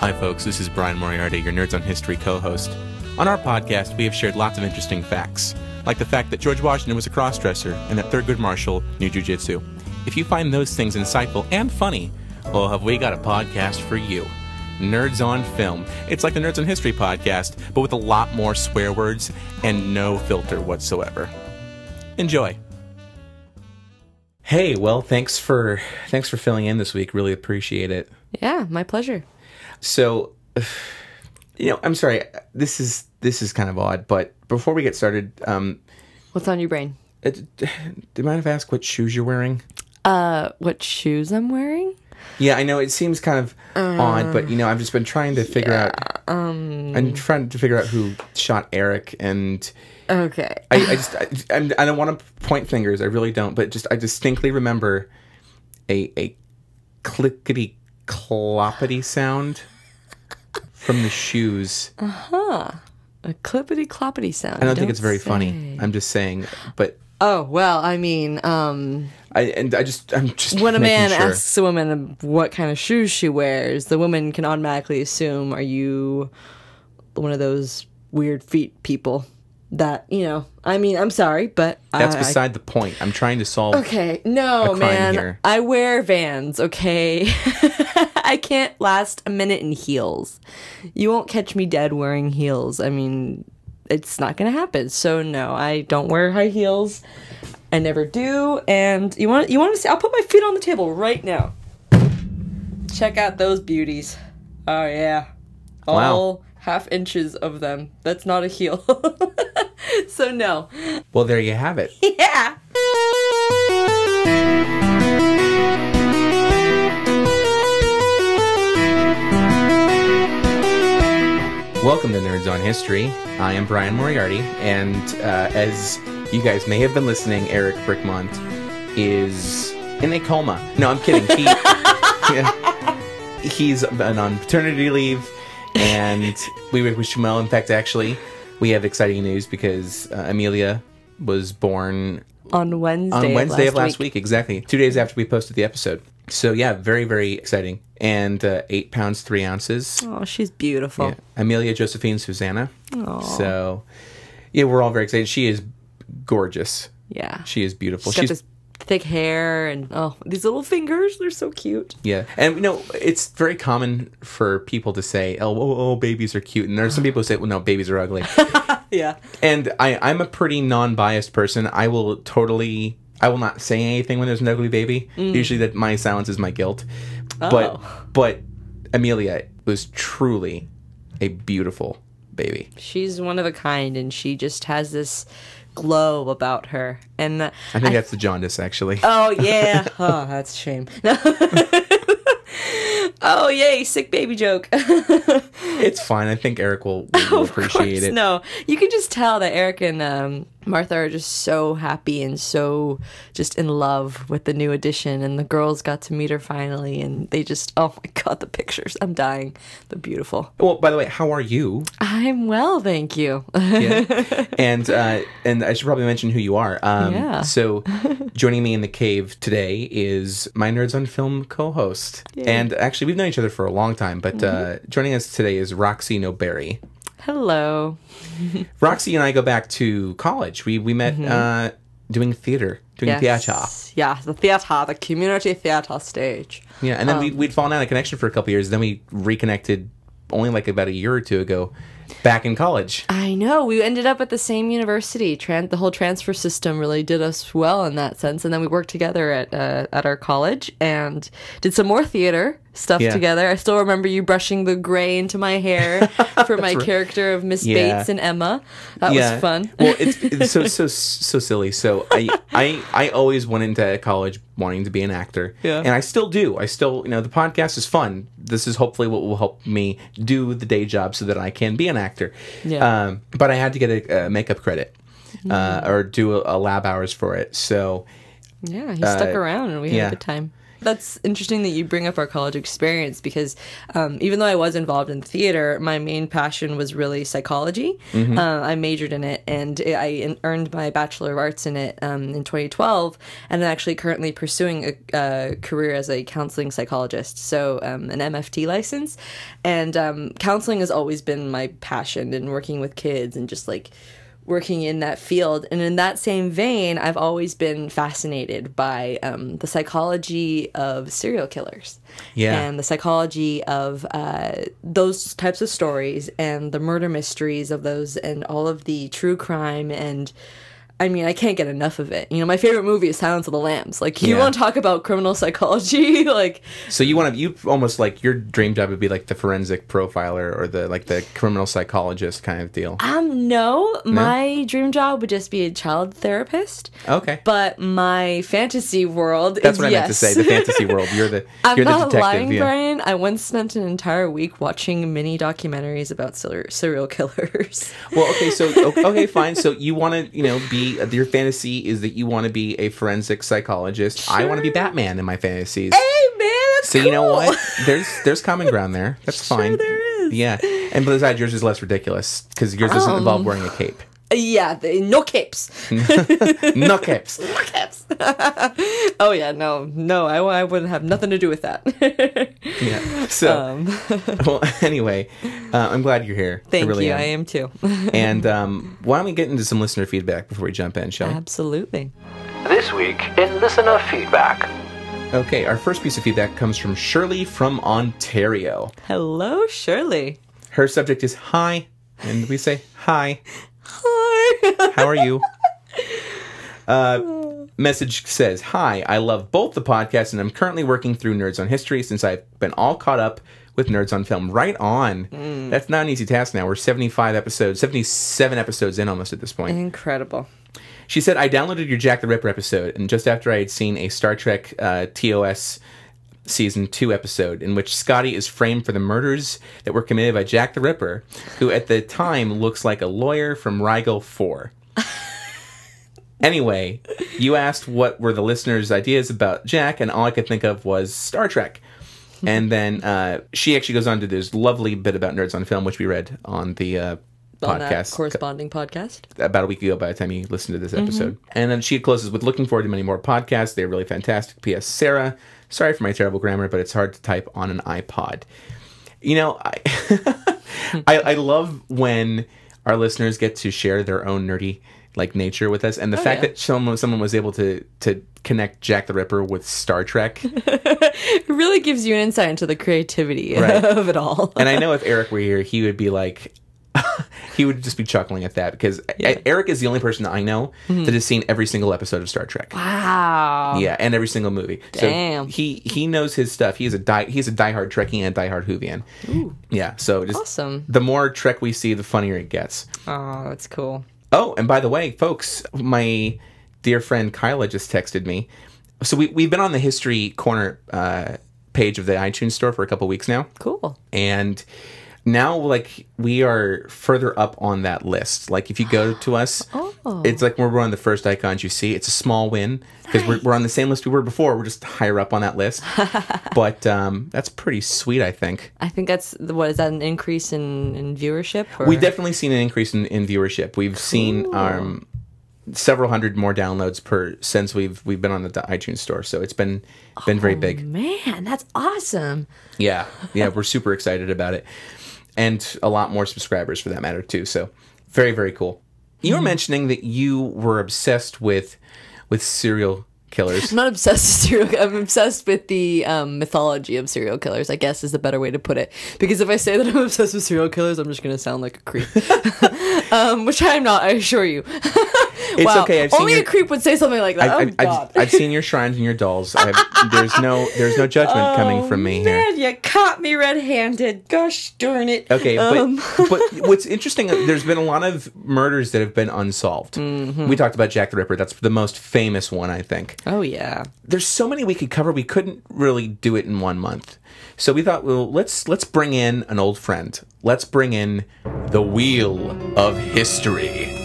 Hi, folks. This is Bryan Moriarty, your Nerds on History co host. On our podcast, we have shared lots of interesting facts, like the fact that George Washington was a crossdresser and that Thurgood Marshall knew jujitsu. If you find those things insightful and funny, well, have we got a podcast for you? Nerds on Film. It's like the Nerds on History podcast, but with a lot more swear words and no filter whatsoever. Enjoy. Hey, well, thanks for thanks for filling in this week. Really appreciate it. Yeah, my pleasure. So, you know, I'm sorry. This is this is kind of odd, but before we get started, um, What's on your brain? uh, do you mind if I ask what shoes you're wearing? Uh, what shoes I'm wearing? Yeah, I know it seems kind of odd, but you know, I've just been trying to figure out. Um, I'm trying to figure out who shot Eric, and Okay. I, I just I, I'm, I don't want to point fingers. I really don't, but just I distinctly remember a a clickety cloppity sound from the shoes. A clippity cloppity sound. I don't think it's very funny. I'm just saying, but Oh well, I mean, um, I and I just I'm just when a man sure. asks a woman what kind of shoes she wears, the woman can automatically assume, "Are you one of those weird feet people?" That you know. I mean, I'm sorry, but That's I, beside the point. I'm trying to solve. Okay, no, man. here. I wear Vans, okay? I can't last a minute in heels. You won't catch me dead wearing heels. I mean, it's not going to happen. So no, I don't wear high heels. I never do. And you want you want to see I'll put my feet on the table right now. Check out those beauties. Oh yeah. All half inches of them. That's not a heel. so no. Well, there you have it. Yeah. Welcome to Nerds on History. I am Bryan Moriarty, and uh, as you guys may have been listening, Eric Brickmont is in a coma. No, I'm kidding. He, yeah, he's been on paternity leave, and we wish him well. In fact, actually, we have exciting news because uh, Amelia was born On Wednesday. on of Wednesday of last week. week. exactly two days after we posted the episode. So yeah, very very exciting, and uh, eight pounds three ounces. Oh, she's beautiful. Yeah. Amelia Josephine Susanna. Oh. So, yeah, we're all very excited. She is gorgeous. Yeah. She is beautiful. She's got She's this thick hair and oh, these little fingers. They're so cute. yeah, and you know it's very common for people to say, "Oh, oh, oh babies are cute," and there's some people who say, "Well, no, babies are ugly." Yeah. and I, I'm a pretty non-biased person. I will totally, I will not say anything when there's an ugly baby. Usually, that my silence is my guilt. But Oh. but Amelia was truly a beautiful baby. She's one of a kind and she just has this glow about her. And uh, I think that's the jaundice, actually. oh yeah. oh, that's a shame. oh yay, sick baby joke. It's fine. I think Eric will, will appreciate course, it. No, you can just tell that Eric and um, Martha are just so happy and so just in love with the new addition, and the girls got to meet her finally, and they just oh my god, the pictures! I'm dying. They're beautiful. Well, by the way, how are you? I'm well, thank you. Yeah. and uh, and I should probably mention who you are. Um, Yeah. So, joining me in the cave today is my Nerds on Film co-host, and actually we've known each other for a long time. But uh, Mm-hmm. joining us today is Roxi Nobari. Hello. Roxi and I go back to college. We we met uh, doing theater, doing Mm-hmm. Yes. theater. Yeah, the theater, the community theater stage. Yeah, and then Um, we, we'd fallen out of connection for a couple years. Then we reconnected only like about a year or two ago, back in college. I know. We ended up at the same university. Tran- the whole transfer system really did us well in that sense. And then we worked together at uh, at our college and did some more theater stuff Yeah. together. I still remember you brushing the gray into my hair for my character of Miss Yeah. Bates and Emma. That was fun. well, it's, it's so so so silly. So I I I always went into college wanting to be an actor. Yeah. And I still do. I still, you know, the podcast is fun. This is hopefully what will help me do the day job so that I can be an actor. Yeah. Um, but I had to get a, a makeup credit. Mm. Uh, or do a, a lab hours for it. So yeah, he stuck around and we had uh, a good time. That's interesting that you bring up our college experience because um, even though I was involved in theater, my main passion was really psychology. Mm-hmm. Uh, I majored in it and I earned my Bachelor of Arts in it um, in 2012, and I'm actually currently pursuing a, a career as a counseling psychologist, so um, an MFT license. And um, counseling has always been my passion, and working with kids and just like working in that field. And in that same vein, I've always been fascinated by um, the psychology of serial killers. Yeah. And the psychology of uh, those types of stories and the murder mysteries of those and all of the true crime and. I mean, I can't get enough of it. You know, my favorite movie is Silence of the Lambs. Like, you Yeah. want to talk about criminal psychology? like, So you want to you almost like your dream job would be like the forensic profiler or the like the criminal psychologist kind of deal. um, no, my dream job would just be a child therapist. Okay. But my fantasy world That's is what I meant to say. The fantasy world. You're the I'm you're the not detective. lying, yeah. Bryan. I once spent an entire week watching mini documentaries about serial killers. Well, okay, so okay, fine. So you want to, you know, be your fantasy is that you want to be a forensic psychologist. I want to be Batman in my fantasies. hey, man, that's cool. So you know what? There's there's common ground there. That's Sure fine. there is. Yeah, and besides, yours is less ridiculous because yours doesn't Um. involve wearing a cape. Yeah, the, no capes. No capes. no capes. oh yeah, no, no, I, I wouldn't have nothing to do with that. Yeah. So, um, well, anyway, uh, I'm glad you're here. thank I really you. am. I am too. And um, why don't we get into some listener feedback before we jump in, shall we? Absolutely. This week in listener feedback. Okay, our first piece of feedback comes from Shirley from Ontario. Hello, Shirley. Her subject is hi, and we say hi. Hi. How are you? Uh, message says, Hi, I love both the podcasts, and I'm currently working through Nerds on History since I've been all caught up with Nerds on Film. Right on. That's not an easy task now. We're 75 episodes, 77 episodes in almost at this point. Incredible. She said, I downloaded your Jack the Ripper episode, and just after I had seen a Star Trek uh, TOS season 2 episode in which Scotty is framed for the murders that were committed by Jack the Ripper, who at the time looks like a lawyer from Rigel 4. anyway, you asked what were the listeners' ideas about Jack, and all I could think of was Star Trek. And then uh, she actually goes on to this lovely bit about Nerds on Film, which we read on the uh, podcast corresponding podcast. about a week ago by the time you listen to this mm-hmm. episode. And then she closes with looking forward to many more podcasts. They're really fantastic. P.S. Sarah, sorry for my terrible grammar, but it's hard to type on an iPod. You know, I, I, I love when our listeners get to share their own nerdy like nature with us, and the oh, fact yeah. that someone someone was able to to connect Jack the Ripper with Star Trek. It really gives you an insight into the creativity Right. of it all. and I know if Eric were here, he would be like, he would just be chuckling at that because Eric is the only person that I know Mm-hmm. that has seen every single episode of Star Trek. wow. Yeah, and every single movie. Damn. So he he knows his stuff. He's a die he's a diehard Trekkie and a diehard Whovian. Yeah. So just Awesome. the more Trek we see, the funnier it gets. Oh, that's cool. Oh, and by the way, folks, my dear friend Kyla just texted me. So we we've been on the history corner uh, page of the iTunes store for a couple weeks now Cool. and now like we are further up on that list. Like if you go to us Oh. it's like we're one of the first icons you see. It's a small win because we're, we're on the same list we were before. We're just higher up on that list. But um, that's pretty sweet i think. I think that's what is that an increase in, in viewership? Or? we've definitely seen an increase in, in viewership. We've seen um, several hundred more downloads per since we've we've been on the itunes store. So it's been been very big. Man, that's awesome. Yeah, yeah, we're super excited about it, and a lot more subscribers for that matter too. So, very very cool. You were mentioning that you were obsessed with with serial killers. I'm not obsessed with serial. I'm obsessed with the um, mythology of serial killers. I guess is the better way to put it. Because if I say that I'm obsessed with serial killers, I'm just going to sound like a creep. um, which I'm not. I assure you. It's wow. okay. I've seen Only your, a creep would say something like that. I, oh I, God. I've, I've seen your shrines and your dolls. I have, there's no there's no judgment coming from me here. Oh, you caught me red-handed. Gosh darn it. Okay, Um, but but what's interesting? uh, There's been a lot of murders that have been unsolved. Mm-hmm. We talked about Jack the Ripper. That's the most famous one, I think. oh yeah. there's so many we could cover. We couldn't really do it in one month. So we thought, well, let's let's bring in an old friend. Let's bring in the Wheel of History.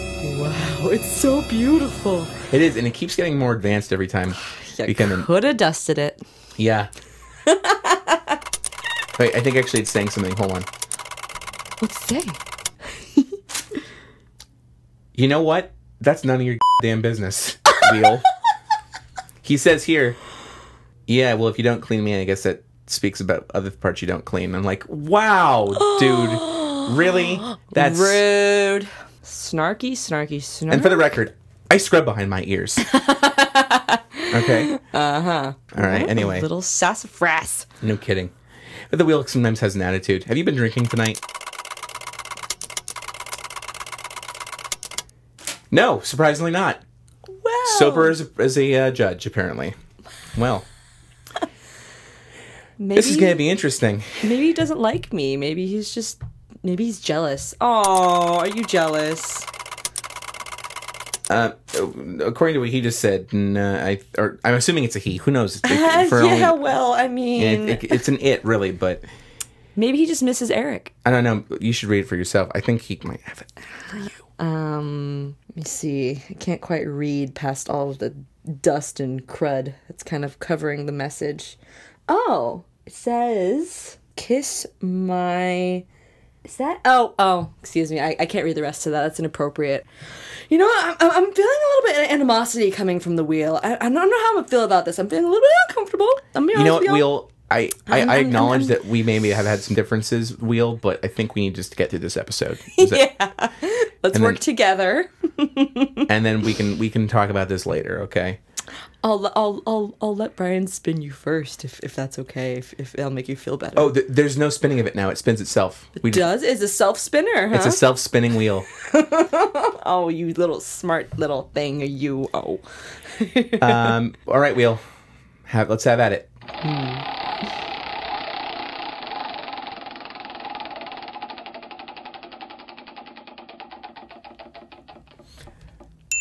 It's so beautiful. It is, and it keeps getting more advanced every time. You could have dusted it. Yeah. Wait, I think actually it's saying something. Hold on. What's it say? You know what? That's none of your damn business, Wheel. he says here, yeah, well, if you don't clean me, I guess that speaks about other parts you don't clean. I'm like, wow, dude. Really? That's. Rude. Snarky, snarky, snarky. And for the record, I scrub behind my ears. okay? Uh huh. All right, anyway. Little sassafras. No kidding. But the wheel sometimes has an attitude. Have you been drinking tonight? No, surprisingly not. Wow. Sober as a, as a uh, judge, apparently. Well, Maybe, this is going to be interesting. maybe he doesn't like me. Maybe he's just. Maybe he's jealous. Oh, are you jealous? Uh, according to what he just said, nah, I or I'm assuming it's a he. Who knows? It- yeah, only- well, I mean, it- it- it's an it, really, but maybe he just misses Eric. I don't know. You should read it for yourself. I think he might have it. Um, let me see. I can't quite read past all of the dust and crud that's kind of covering the message. Oh, it says, "Kiss my." Is that? Oh, oh, excuse me. I, I can't read the rest of that. That's inappropriate. You know what? I'm, I'm feeling a little bit of animosity coming from the wheel. I, I don't know how I'm gonna feel about this. I'm feeling a little bit uncomfortable. I'm be You know what, Wheel? I, I, I acknowledge I'm- that we maybe have had some differences, Wheel, but I think we need just to get through this episode. Is that- Let's and work then- together. and then we can we can talk about this later, okay? I'll, I'll, I'll, I'll let Bryan spin you first if, if that's okay. If, if it'll make you feel better. Oh, th- there's no spinning of it now. It spins itself. Just, does It's a self spinner, huh? it's a self-spinning wheel. oh, you little smart little thing, you. Oh, Um, all right, wheel. Have let's have at it.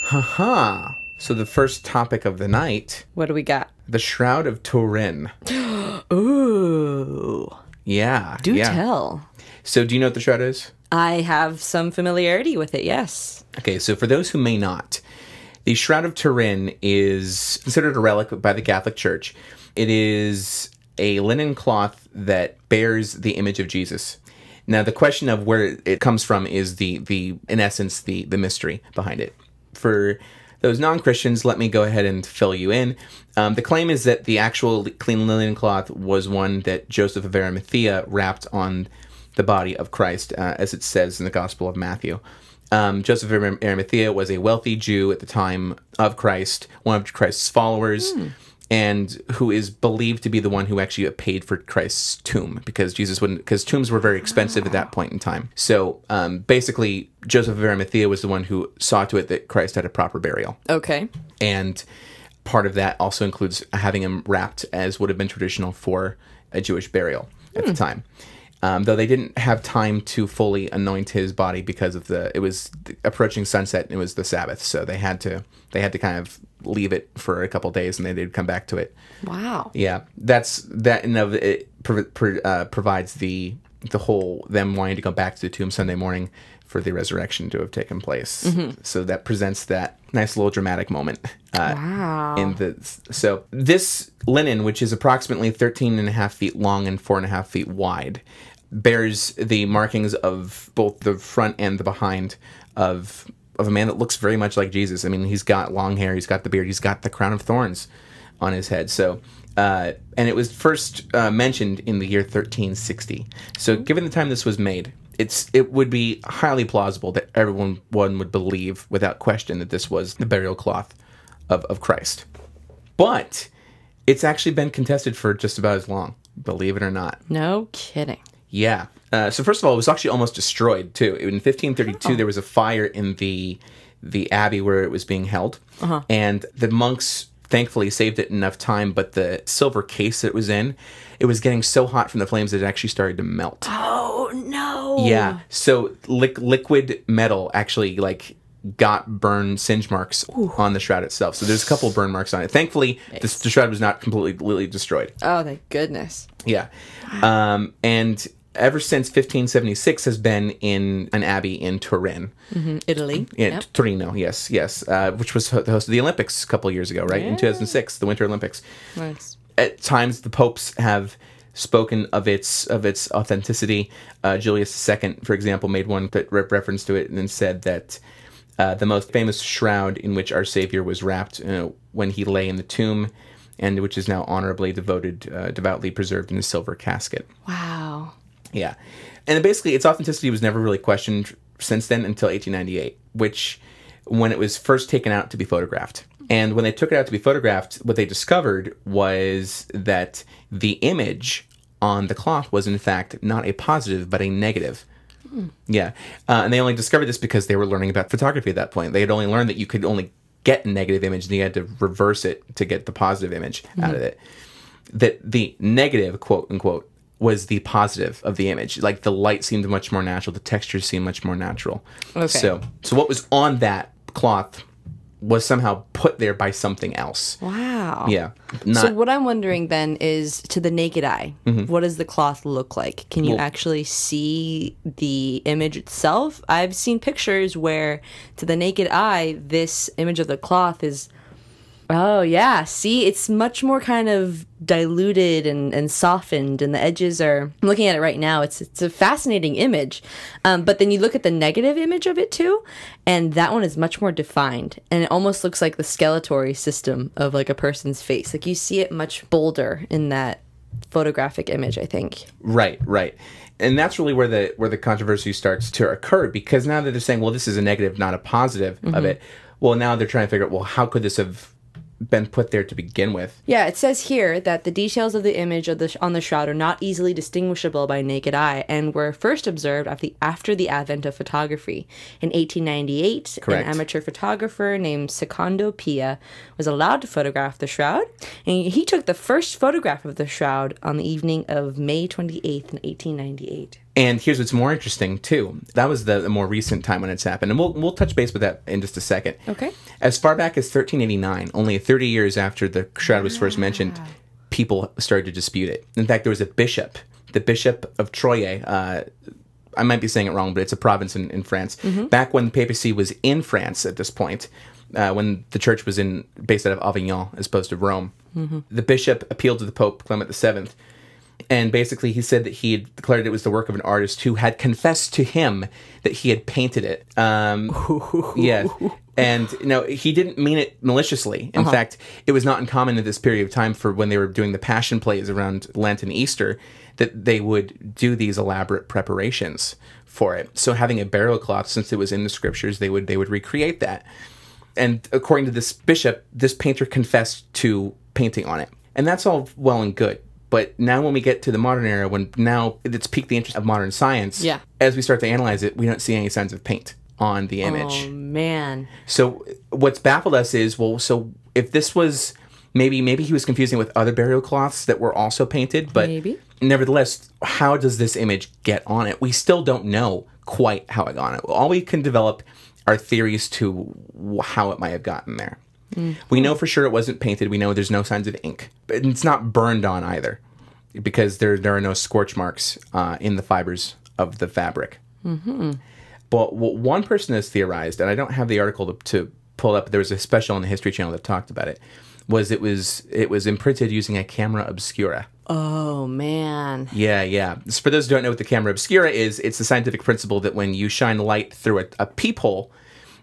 Haha. So the first topic of the night, what do we got? the Shroud of Turin. Ooh, Yeah. do yeah. tell. So do you know what the Shroud is? I have some familiarity with it. Yes. Okay, so for those who may not, the Shroud of Turin is considered a relic by the Catholic Church. It is a linen cloth that bears the image of Jesus. Now, the question of where it comes from is the, the in essence, the, the mystery behind it. For those non Christians, let me go ahead and fill you in. Um, the claim is that the actual clean linen cloth was one that Joseph of Arimathea wrapped on the body of Christ, uh, as it says in the Gospel of Matthew. Um, Joseph of Arimathea was a wealthy Jew at the time of Christ, one of Christ's followers, and who is believed to be the one who actually paid for Christ's tomb because Jesus wouldn't, because tombs were very expensive at that point in time. So um, basically, Joseph of Arimathea was the one who saw to it that Christ had a proper burial Okay. and part of that also includes having him wrapped as would have been traditional for a Jewish burial at the time. Um, though they didn't have time to fully anoint his body because of the it was approaching sunset and it was the Sabbath, so they had to they had to kind of leave it for a couple days and then they'd come back to it. Wow. Yeah, that's that in of it uh, provides the the whole them wanting to go back to the tomb Sunday morning for the resurrection to have taken place. So that presents that nice little dramatic moment. Uh, Wow. In the so this linen, which is approximately 13 and a half feet long and four and a half feet wide, bears the markings of both the front and the behind of of a man that looks very much like Jesus. I mean, he's got long hair, he's got the beard, he's got the crown of thorns on his head. So, uh, and it was first uh, mentioned in the year 1360. So, given the time this was made, it's it would be highly plausible that everyone one would believe without question that this was the burial cloth of, of Christ. But it's actually been contested for just about as long, believe it or not. No kidding. Yeah. Uh, so first of all, it was actually almost destroyed too. In 1532, there was a fire in the the abbey where it was being held, and the monks thankfully saved it enough time. But the silver case that it was in, it was getting so hot from the flames that it actually started to melt. Oh no. Yeah. So li- liquid metal actually like got burn singe marks on the shroud itself. So there's a couple burn marks on it. Thankfully, this, the shroud was not completely destroyed. Oh thank goodness. Yeah. Um, and ever since 1576 has been in an abbey in Turin. Italy. In Yep. Torino, yes, yes, uh, which was the host of the Olympics a couple years ago, right? In 2006, the Winter Olympics. Nice. at times the popes have spoken of its of its authenticity. Uh, Julius II, for example, made one that re- reference to it and then said that uh, the most famous shroud in which our Savior was wrapped uh, when he lay in the tomb, and which is now honorably devoted, uh, devoutly preserved in a silver casket. Wow. Yeah. And basically, its authenticity was never really questioned since then until 1898, which when it was first taken out to be photographed. And when they took it out to be photographed, what they discovered was that the image on the cloth was, in fact, not a positive, but a negative. Yeah. Uh, and they only discovered this because they were learning about photography at that point. They had only learned that you could only get a negative image and you had to reverse it to get the positive image out of it. That the negative, quote unquote, was the positive of the image. Like the light seemed much more natural, the textures seemed much more natural. Okay. So, so what was on that cloth was somehow put there by something else. Wow. Yeah. Not, So what I'm wondering then is to the naked eye, mm-hmm. what does the cloth look like? Can you Well- actually see the image itself? I've seen pictures where to the naked eye this image of the cloth is Oh yeah, see it's much more kind of diluted and, and softened and the edges are I'm looking at it right now, it's it's a fascinating image. Um, but then you look at the negative image of it too, and that one is much more defined. And it almost looks like the skeletal system of like a person's face. Like you see it much bolder in that photographic image, I think. Right, right. And that's really where the where the controversy starts to occur because now that they're saying, well, this is a negative, not a positive of it. Well, now they're trying to figure out, well, how could this have been put there to begin with? Yeah, it says here that the details of the image of the sh- on the shroud are not easily distinguishable by naked eye and were first observed after the, after the advent of photography. In 1898, Correct. an amateur photographer named Secondo Pia was allowed to photograph the shroud, and he took the first photograph of the shroud on the evening of May 28th in 1898. And here's what's more interesting too. That was the, the more recent time when it's happened, and we'll we'll touch base with that in just a second. Okay. As far back as 1389, only 30 years after the shroud was first mentioned, people started to dispute it. In fact, there was a bishop, the bishop of Troyes. Uh, I might be saying it wrong, but it's a province in, in France. Back when the papacy was in France at this point, uh, when the church was in based out of Avignon as opposed to Rome, the bishop appealed to the Pope Clement VII and basically he said that he had declared it was the work of an artist who had confessed to him that he had painted it. Um, yes, and you know he didn't mean it maliciously. In fact, it was not uncommon at this period of time for when they were doing the Passion plays around Lent and Easter that they would do these elaborate preparations for it. So having a burial cloth, since it was in the scriptures, they would they would recreate that. And according to this bishop, this painter confessed to painting on it. And that's all well and good. But now when we get to the modern era, when now it's piqued the interest of modern science, Yeah. as we start to analyze it, we don't see any signs of paint on the image. Oh man. So what's baffled us is, well, so if this was maybe maybe he was confusing with other burial cloths that were also painted, but Maybe. nevertheless, how does this image get on it? We still don't know quite how it got on it. All we can develop are theories to how it might have gotten there. We know for sure it wasn't painted. We know there's no signs of ink, but it's not burned on either, because there there are no scorch marks uh, in the fibers of the fabric. But what one person has theorized, and I don't have the article to, to pull up. There was a special on the History Channel that talked about it. Was it was it was imprinted using a camera obscura? Oh man. Yeah, yeah. For those who don't know what the camera obscura is, it's the scientific principle that when you shine light through a, a peephole,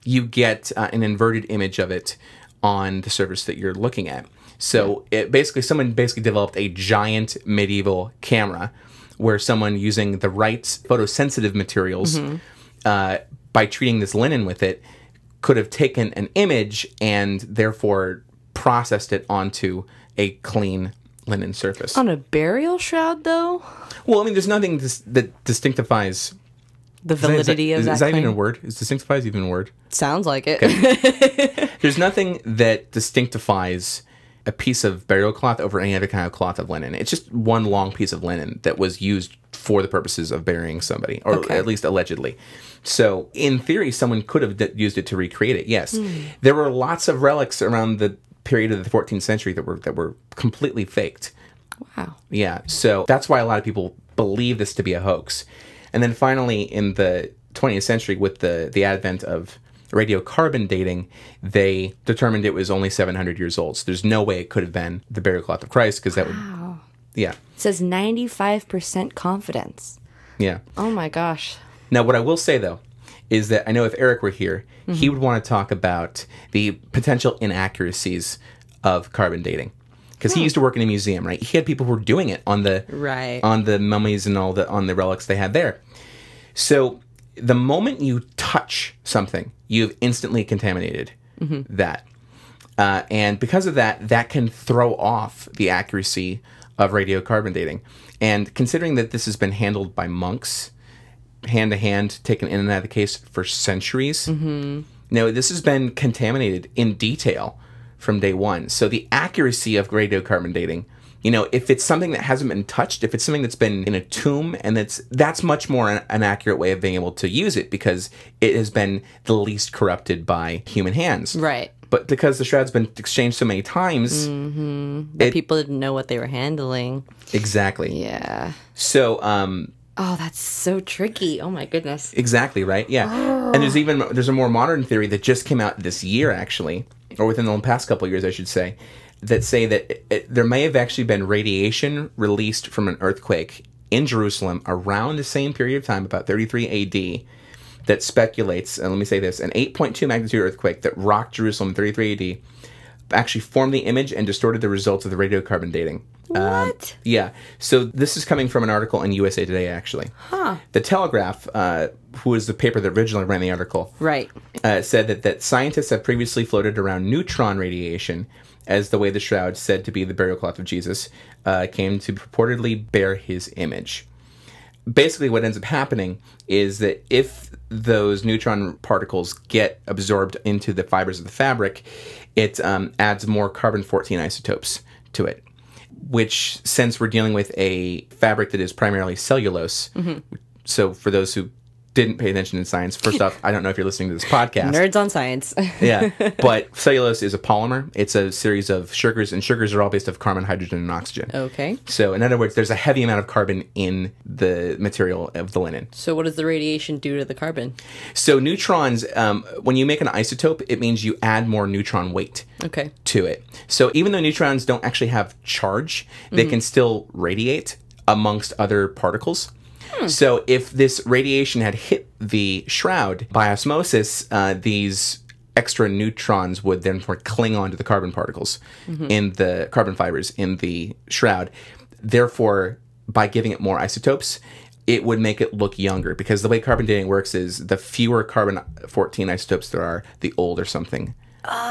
you get uh, an inverted image of it on the surface that you're looking at. So it basically someone basically developed a giant medieval camera where someone using the right photosensitive materials uh, by treating this linen with it could have taken an image and therefore processed it onto a clean linen surface. On a burial shroud though? Well, I mean, there's nothing dis- that distinctifies. The Is that- validity is, of is that, that even a word? Is distinctifies even a word? Sounds like it. There's nothing that distinctifies a piece of burial cloth over any other kind of cloth of linen. It's just one long piece of linen that was used for the purposes of burying somebody, or Okay. at least allegedly. So, in theory, someone could have d- used it to recreate it. Yes, Hmm. there were lots of relics around the period of the 14th century that were that were completely faked. wow. Yeah, so that's why a lot of people believe this to be a hoax. And then finally, in the 20th century, with the the advent of radiocarbon dating, they determined it was only 700 years old. So there's no way it could have been the burial cloth of Christ because that would, yeah, It says 95% confidence. yeah. Oh my gosh. Now, what I will say though is that I know if Eric were here, he mm-hmm. would want to talk about the potential inaccuracies of carbon dating because he used to work in a museum, right? He had people who were doing it on the Right. on the mummies and all the on the relics they had there. So the moment you touch something, you've instantly contaminated that. Uh, and because of that, that can throw off the accuracy of radiocarbon dating. And considering that this has been handled by monks, hand to hand, taken in and out of the case for centuries, mm-hmm. no, this has been contaminated in detail from day one. So the accuracy of radiocarbon dating, you know, if it's something that hasn't been touched, if it's something that's been in a tomb, and that's that's much more an, an accurate way of being able to use it because it has been the least corrupted by human hands. Right. But because the shroud's been exchanged so many times, That people didn't know what they were handling. exactly. Yeah. So, um, Oh, that's so tricky. Oh my goodness. Exactly right. Yeah, and there's even there's a more modern theory that just came out this year, actually, or within the past couple years, I should say, that say that it, it- there may have actually been radiation released from an earthquake in Jerusalem around the same period of time, about 33 A.D. That speculates, and let me say this: an 8.2 magnitude earthquake that rocked Jerusalem in 33 A.D. actually formed the image and distorted the results of the radiocarbon dating. Um, What? yeah. So this is coming from an article in USA Today, actually. Huh. The Telegraph, uh, who was the paper that originally ran the article, Right. uh, said that, that scientists have previously floated around neutron radiation as the way the shroud, said to be the burial cloth of Jesus, uh, came to purportedly bear his image. Basically, what ends up happening is that if those neutron particles get absorbed into the fibers of the fabric, it um, adds more carbon 14 isotopes to it. Which, since we're dealing with a fabric that is primarily cellulose, so for those who didn't pay attention in science, first off, I don't know if you're listening to this podcast. Nerds on science. Yeah, but cellulose is a polymer. It's a series of sugars, and sugars are all based off carbon, hydrogen, and oxygen. okay. So, in other words, there's a heavy amount of carbon in the material of the linen. So what does the radiation do to the carbon? So, neutrons, um, when you make an isotope, it means you add more neutron weight Okay. to it. So, even though neutrons don't actually have charge, they can still radiate amongst other particles. So, if this radiation had hit the shroud by osmosis, uh, these extra neutrons would then cling onto the carbon particles in the carbon fibers in the shroud. Therefore, by giving it more isotopes, it would make it look younger because the way carbon dating works is the fewer carbon 14 isotopes there are, the older something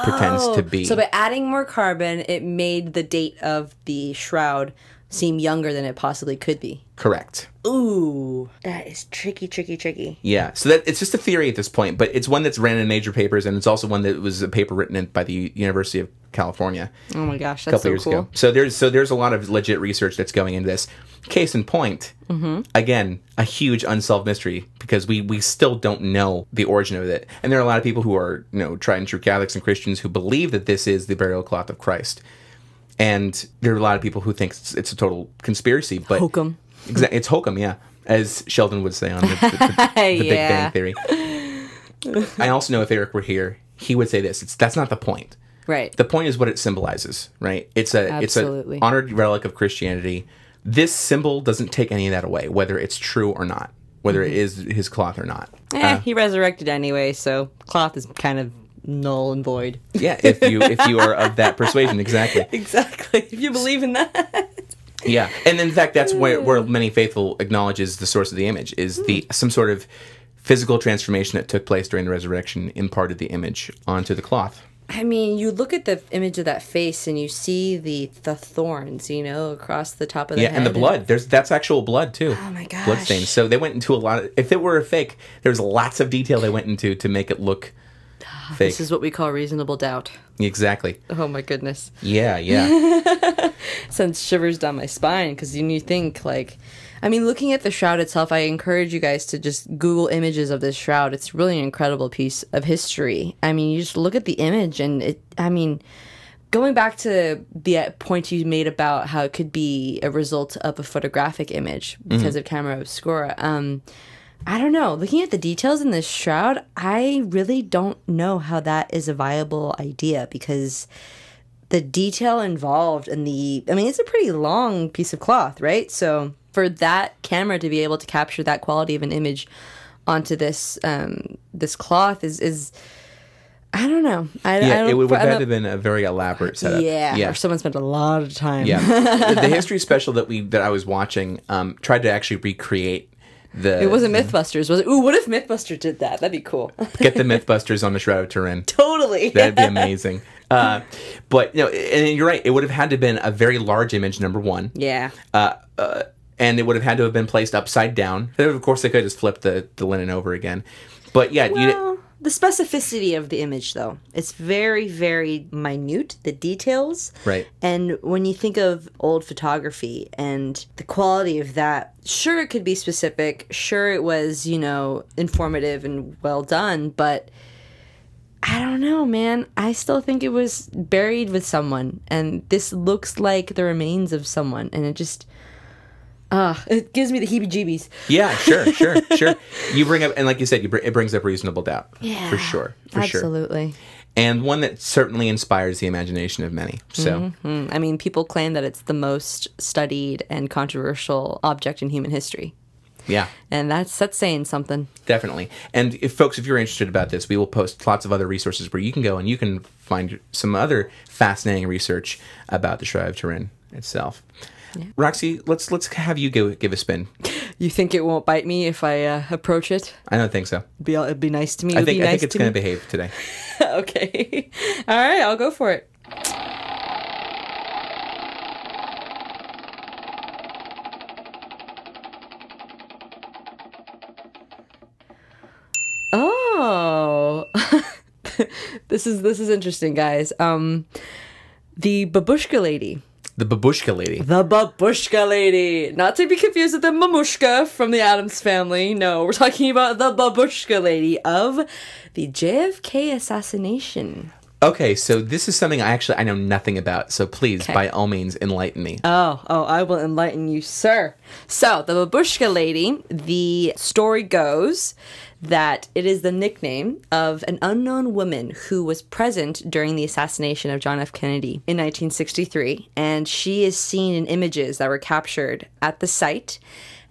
pretends to be. So by adding more carbon, it made the date of the shroud seem younger than it possibly could be. Correct. Ooh, that is tricky, tricky, tricky. Yeah, so that it's just a theory at this point, but it's one that's ran in major papers, and it's also one that was a paper written in, by the University of California Oh my gosh, a that's couple so years cool. ago. So there's so there's a lot of legit research that's going into this. Case in point, Mm-hmm. again, a huge unsolved mystery because we we still don't know the origin of it, and there are a lot of people who are you know tried and true Catholics and Christians who believe that this is the burial cloth of Christ, and there are a lot of people who think it's, it's a total conspiracy, but Hokum. It's hokum, yeah, as Sheldon would say on the, the, the, the Big Bang Theory. I also know if Eric were here, he would say this. It's that's not the point. Right. The point is what it symbolizes, right? It's a Absolutely. it's an honored relic of Christianity. This symbol doesn't take any of that away, whether it's true or not, whether it is his cloth or not. eh, he resurrected anyway, so cloth is kind of null and void. Yeah, if you if you are of that persuasion, exactly. Exactly. If you believe in that. Yeah, and in fact, that's where, where many faithful acknowledges the source of the image is the hmm. some sort of physical transformation that took place during the resurrection imparted the image onto the cloth. I mean, you look at the image of that face and you see the the thorns, you know, across the top of the Yeah, head. and the blood. There's that's actual blood too. Oh my blood stains. So they went into a lot. Of, if it were a fake, there's lots of detail they went into to make it look fake. This is what we call reasonable doubt. exactly. Oh my goodness. Yeah, yeah. sends shivers down my spine because you, you think like i mean looking at the shroud itself i encourage you guys to just google images of this shroud it's really an incredible piece of history i mean you just look at the image and it i mean going back to the uh, point you made about how it could be a result of a photographic image because of camera obscura um I don't know. Looking at the details in this shroud, I really don't know how that is a viable idea because the detail involved and the I mean, it's a pretty long piece of cloth, right? So for that camera to be able to capture that quality of an image onto this um, this cloth is is I don't know. I, I Yeah, don't, it would, I have been a very elaborate setup. yeah, yeah. or someone spent a lot of time. Yeah, the, the history special that we that I was watching um, tried to actually recreate the. It wasn't MythBusters, was it? Ooh, what if MythBusters did that? That'd be cool. get the MythBusters on the Shroud of Turin. totally. That'd be amazing. Uh, but you know, and you're right. It would have had to have been a very large image. Number one, yeah. uh, uh, and it would have had to have been placed upside down. Of course, they could have just flipped the, the linen over again. But yeah, you, Well, the specificity of the image, though, it's very, very minute. The details, Right. And when you think of old photography and the quality of that, sure, it could be specific. Sure, it was you know informative and well done, but. I don't know, man. I still think it was buried with someone, and this looks like the remains of someone, and it just, ah, it gives me the heebie-jeebies. yeah, sure, sure, sure. You bring up, and like you said, you br- it brings up reasonable doubt. Yeah, for sure, for sure. absolutely. and one that certainly inspires the imagination of many. So Mm, I mean, people claim that it's the most studied and controversial object in human history, yeah, and that's that's saying something. definitely. And if folks, if you're interested about this, we will post lots of other resources where you can go and you can find some other fascinating research about the Shroud of Turin itself. Roxi, let's let's have you give give a spin. You think it won't bite me if I uh, approach it? I don't think so. Be it'd be nice to me. I It'd think be I nice think it's going to behave today. okay. All right, I'll go for it. Oh. this is this is interesting, guys. Um the babushka lady. The babushka lady. The babushka lady. Not to be confused with the mamushka from the Addams family. No, we're talking about the babushka lady of the JFK assassination. Okay, so this is something I actually I know nothing about. So please, Okay. by all means, enlighten me. Oh, oh, I will enlighten you, sir. So, the babushka lady, the story goes that it is the nickname of an unknown woman who was present during the assassination of John F. Kennedy in 1963. And she is seen in images that were captured at the site.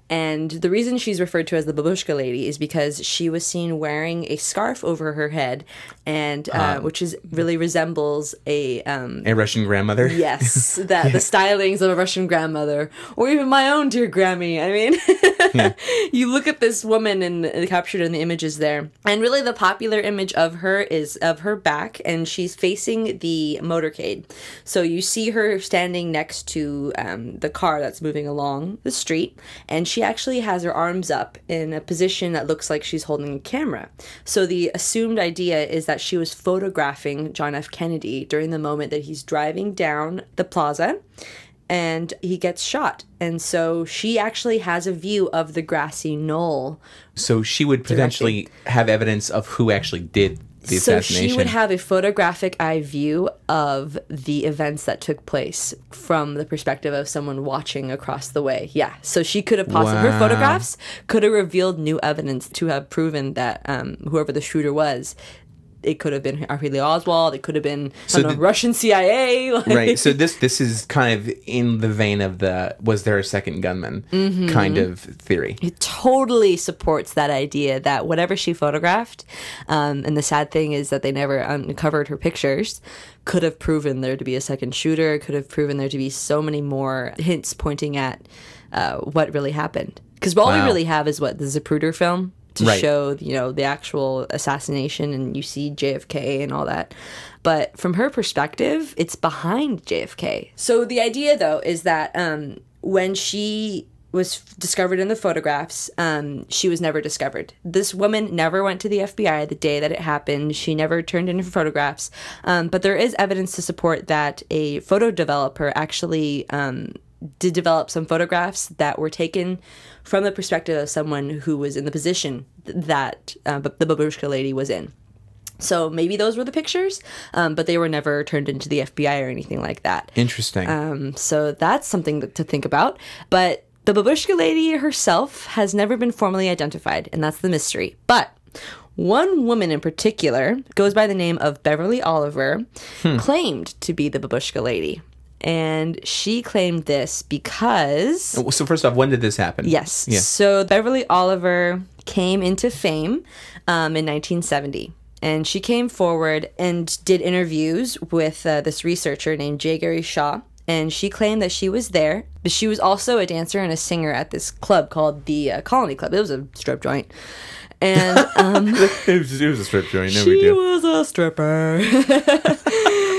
And the reason she's referred to as the babushka lady is because she was seen wearing a scarf over her head, and uh, which is really resembles a um, a Russian grandmother. Yes, that the stylings of a Russian grandmother, or even my own dear Grammy. I mean, you look at this woman and uh, captured in the images there, and really the popular image of her is of her back, and she's facing the motorcade. So you see her standing next to um, the car that's moving along the street, and she actually has her arms up in a position that looks like she's holding a camera. So the assumed idea is that she was photographing John F. Kennedy during the moment that he's driving down the plaza and he gets shot. And so she actually has a view of the grassy knoll. So she would potentially have evidence of who actually did the So assassination. she would have a photographic eye view of the events that took place from the perspective of someone watching across the way. Yeah. So she could have possibly, her photographs could have revealed new evidence to have proven that um, whoever the shooter was. It could have been Harley Oswald. It could have been So know, the- Russian CIA. Like, right. So this this is kind of in the vein of the was there a second gunman Mm-hmm. kind of theory. it totally supports that idea that whatever she photographed, um, and the sad thing is that they never uncovered her pictures, could have proven there to be a second shooter, could have proven there to be so many more hints pointing at uh, what really happened. Because all we really have is what the Zapruder film to Right. show, you know, the actual assassination, and you see JFK and all that. But from her perspective, it's behind JFK. So the idea, though, is that um, when she was discovered in the photographs, um, she was never discovered. This woman never went to the FBI the day that it happened. She never turned in her photographs. Um, but there is evidence to support that a photo developer actually um, did develop some photographs that were taken from the perspective of someone who was in the position that uh, the babushka lady was in. So maybe those were the pictures, um, but they were never turned into the FBI or anything like that. Interesting. Um, so that's something to think about. But The babushka lady herself has never been formally identified, and that's the mystery. But one woman in particular goes by the name of Beverly Oliver, claimed to be the babushka lady. And she claimed this because So first off, when did this happen? Yes. Yeah. So Beverly Oliver came into fame um, in 1970. And she came forward and did interviews with uh, this researcher named J. Gary Shaw. And she claimed that she was there, but she was also a dancer and a singer at this club called the uh, Colony Club. It was a strip joint. And um, it, was, it was a strip joint. No she was a stripper.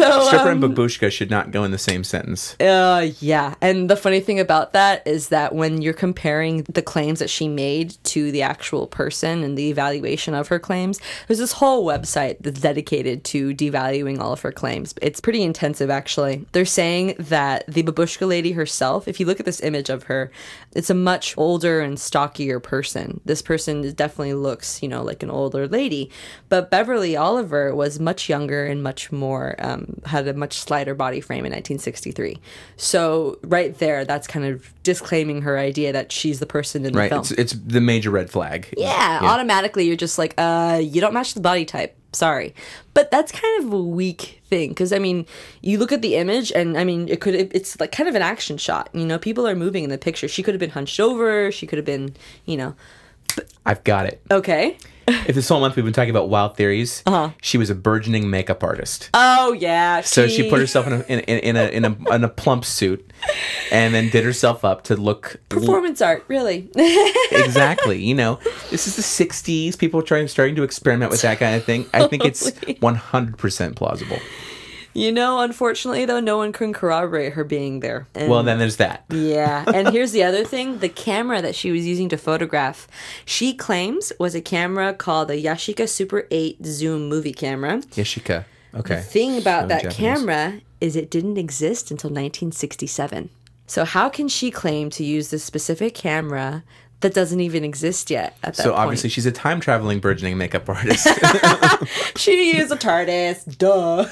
so Stripper um, and babushka should not go in the same sentence. Uh, yeah. And the funny thing about that is that when you're comparing the claims that she made to the actual person and the evaluation of her claims, there's this whole website that's dedicated to devaluing all of her claims. It's pretty intensive, actually. They're saying that the babushka lady herself, if you look at this image of her, it's a much older and stockier person. This person definitely looks, you know, like an older lady. But Beverly Oliver was much younger and much more, um, had a much slighter body frame in 1963. So, right there, that's kind of disclaiming her idea that she's the person in the Right. film. It's, it's the major red flag. yeah, automatically you're just like, uh, you don't match the body type. Sorry. But that's kind of a weak thing because I mean, you look at the image and I mean, it could it's like kind of an action shot. You know, people are moving in the picture. She could have been hunched over, she could have been, you know. I've got it. Okay. If this whole month we've been talking about wild theories, Uh-huh. she was a burgeoning makeup artist. Oh yeah. So she put herself in a in, in, in a in a in a plump suit, and then did herself up to look performance art, really. exactly. You know, this is the '60s. People are trying starting to experiment with that kind of thing. I think it's 100 percent plausible. You know, unfortunately though, no one can corroborate her being there. And- Well, then there's that. Yeah, and here's the other thing: the camera that she was using to photograph, she claims was a camera called the Yashica Super 8 Zoom movie camera. Yashica. Okay. Thing about So that Japanese. camera is it didn't exist until 1967. So how can she claim to use this specific camera that doesn't even exist yet at that So point? obviously she's a time traveling burgeoning makeup artist. she is a TARDIS. Duh.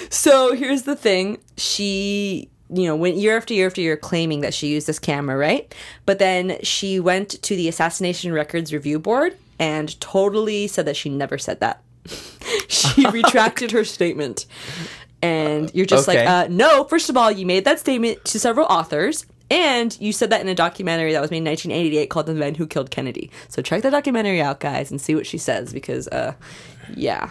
so here's the thing. She, you know, went year after year after year claiming that she used this camera, right? But then she went to the Assassination Records Review Board and totally said that she never said that. she retracted her statement. And you're just Okay. like, uh, no, first of all, you made that statement to several authors. And you said that in a documentary that was made in 1988 called The Men Who Killed Kennedy. So check that documentary out, guys, and see what she says because, uh, yeah.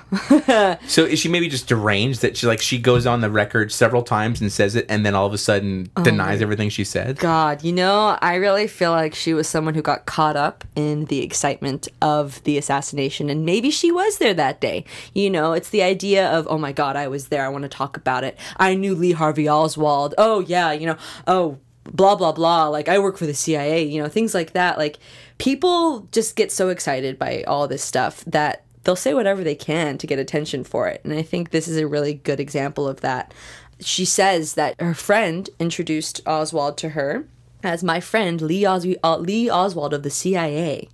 so is she maybe just deranged that she like she goes on the record several times and says it, and then all of a sudden denies everything she said? God, you know, I really feel like she was someone who got caught up in the excitement of the assassination, and maybe she was there that day. You know, it's the idea of, oh my God, I was there. I want to talk about it. I knew Lee Harvey Oswald. Oh, yeah, you know, oh, blah, blah, blah. Like, I work for the CIA, you know, things like that. Like, people just get so excited by all this stuff that they'll say whatever they can to get attention for it. And I think this is a really good example of that. She says that her friend introduced Oswald to her as my friend Lee, Os- uh, Lee Oswald of the CIA.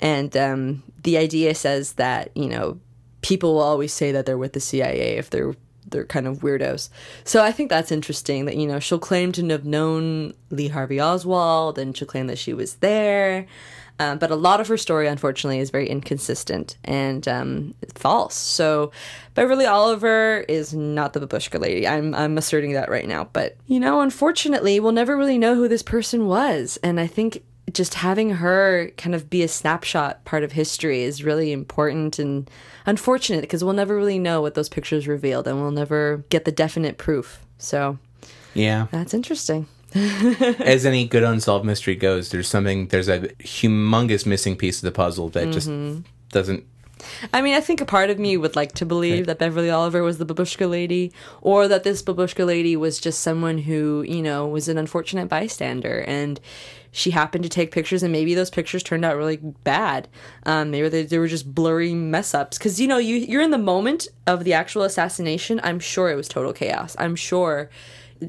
And um, the idea says that, you know, people will always say that they're with the CIA if they're they're kind of weirdos. So I think that's interesting that, you know, she'll claim to have known Lee Harvey Oswald and she'll claim that she was there. Um, but a lot of her story, unfortunately, is very inconsistent and um, false. So Beverly Oliver is not the babushka lady. I'm I'm asserting that right now. But you know, unfortunately, we'll never really know who this person was. And I think just having her kind of be a snapshot part of history is really important and unfortunate because we'll never really know what those pictures revealed and we'll never get the definite proof. So Yeah. that's interesting. As any good unsolved mystery goes, there's something there's a humongous missing piece of the puzzle that just mm-hmm. doesn't I mean, I think a part of me would like to believe that Beverly Oliver was the babushka lady, or that this babushka lady was just someone who, you know, was an unfortunate bystander and she happened to take pictures and maybe those pictures turned out really bad. Um, maybe they, they were just blurry mess ups. Because, you know, you, you're in the moment of the actual assassination. I'm sure it was total chaos. I'm sure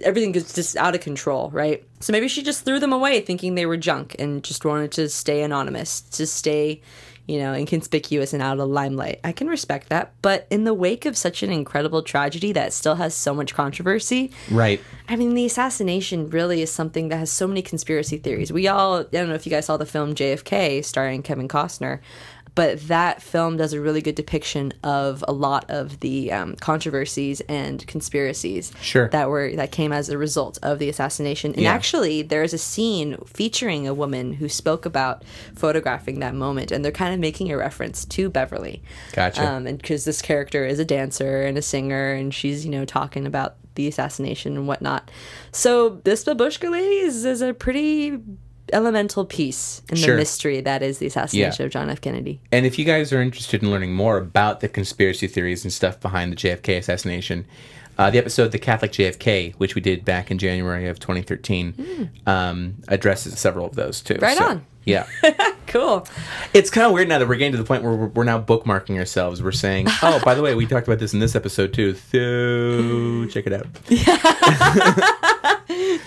everything gets just out of control, right? So maybe she just threw them away thinking they were junk and just wanted to stay anonymous, to stay, you know, inconspicuous and out of the limelight. I can respect that. But in the wake of such an incredible tragedy that still has so much controversy, Right. I mean, the assassination really is something that has so many conspiracy theories. We all, I don't know if you guys saw the film JFK starring Kevin Costner, but that film does a really good depiction of a lot of the um, controversies and conspiracies Sure. that were that came as a result of the assassination. And Yeah. actually, there is a scene featuring a woman who spoke about photographing that moment, and they're kind of making a reference to Beverly. Gotcha. Um, and because this character is a dancer and a singer, and she's you know talking about the assassination and whatnot. So this babushka lady is, is a pretty elemental piece in Sure. the mystery that is the assassination Yeah. of John F. Kennedy. And if you guys are interested in learning more about the conspiracy theories and stuff behind the JFK assassination, uh, the episode "The Catholic JFK," which we did back in January of 2013, um, addresses several of those too. Right on. Yeah, Cool. it's kind of weird now that we're getting to the point where we're, we're now bookmarking ourselves. We're saying, "Oh, by the way, we talked about this in this episode too." So check it out. Yeah.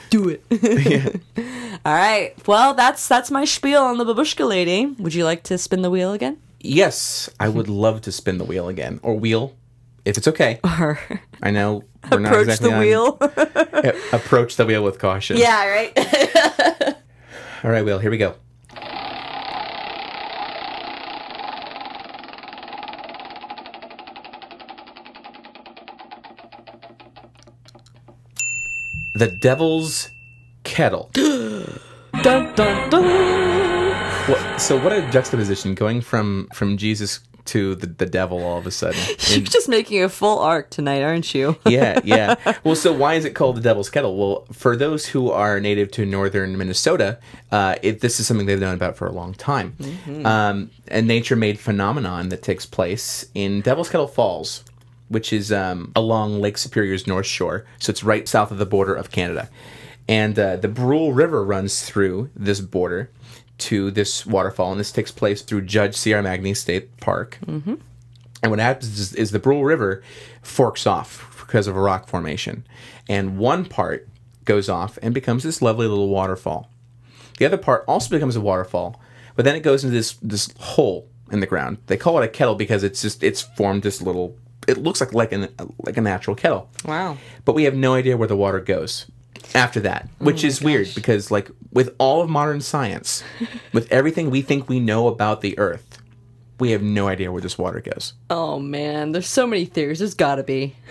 Do it. All right. Well, that's that's my spiel on the babushka lady. Would you like to spin the wheel again? Yes, I would love to spin the wheel again, or wheel, if it's okay. Or I know we're not approach exactly the on- wheel? approach the wheel with caution. yeah. Right. All right, Will. Here we go. The Devil's Kettle. dun dun dun. What, so, what a juxtaposition going from from Jesus to the, the devil all of a sudden. You're just making a full arc tonight, aren't you? yeah, yeah. Well, so why is it called the Devil's Kettle? Well, for those who are native to northern Minnesota, uh, it, this is something they've known about for a long time. Um, a nature-made phenomenon that takes place in Devil's Kettle Falls, which is um, along Lake Superior's north shore. So it's right south of the border of Canada, and uh, the Brule River runs through this border to this waterfall, and this takes place through Judge C.R. Magney State Park. And what happens is, is the Brule River forks off because of a rock formation. And one part goes off and becomes this lovely little waterfall. The other part also becomes a waterfall, but then it goes into this this hole in the ground. They call it a kettle because it's just it's formed this little it looks like like an like a natural kettle. Wow. But we have no idea where the water goes after that, oh which is weird because like with all of modern science, with everything we think we know about the earth, we have no idea where this water goes. Oh man, there's so many theories. There's got to be.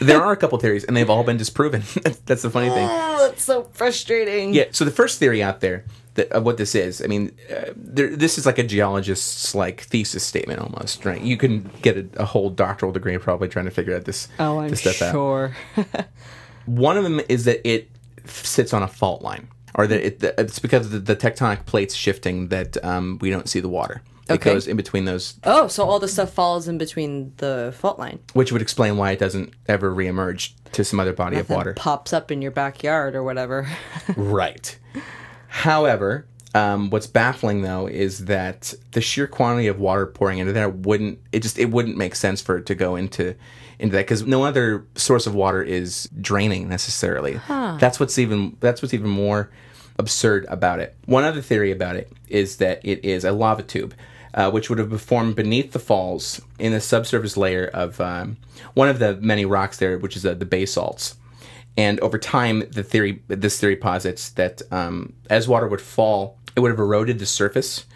There are a couple theories, and they've all been disproven. That's the funny thing. Oh, that's so frustrating. Yeah. So the first theory out there that of what this is, I mean, uh, there, this is like a geologist's like thesis statement almost, right? You can get a, a whole doctoral degree probably trying to figure out this, Oh, I'm this stuff out. sure. One of them is that it sits on a fault line, or that it, it's because of the, the tectonic plates shifting that um, we don't see the water. It Okay. goes in between those, oh, so all the stuff falls in between the fault line. which would explain why it doesn't ever reemerge to some other body of water. pops up in your backyard or whatever. Right. However, um, what's baffling though is that the sheer quantity of water pouring into there wouldn't it just it wouldn't make sense for it to go into into that because no other source of water is draining necessarily. That's what's even that's what's even more absurd about it. One other theory about it is that it is a lava tube. Uh, which would have formed beneath the falls in the subsurface layer of um, one of the many rocks there, which is uh, the basalts. And over time, the theory, this theory posits that um, as water would fall, it would have eroded the surface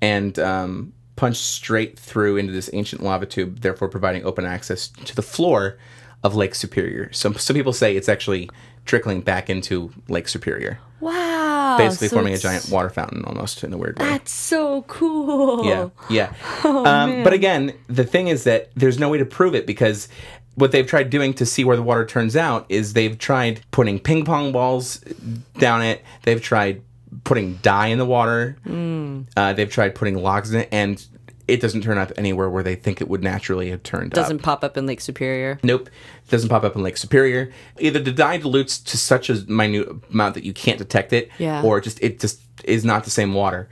and um, punched straight through into this ancient lava tube, therefore providing open access to the floor of Lake Superior. So some people say it's actually trickling back into Lake Superior, wow. basically so forming a giant water fountain almost in a weird way. That's so cool. Yeah, yeah. Oh, um, but again, the thing is that there's no way to prove it because what they've tried doing to see where the water turns out is they've tried putting ping pong balls down it. They've tried putting dye in the water. Mm. Uh, they've tried putting logs in it, and it doesn't turn up anywhere where they think it would naturally have turned up. Doesn't pop up in Lake Superior. Nope, it doesn't pop up in Lake Superior. Either the dye dilutes to such a minute amount that you can't detect it, Yeah. or just it just is not the same water.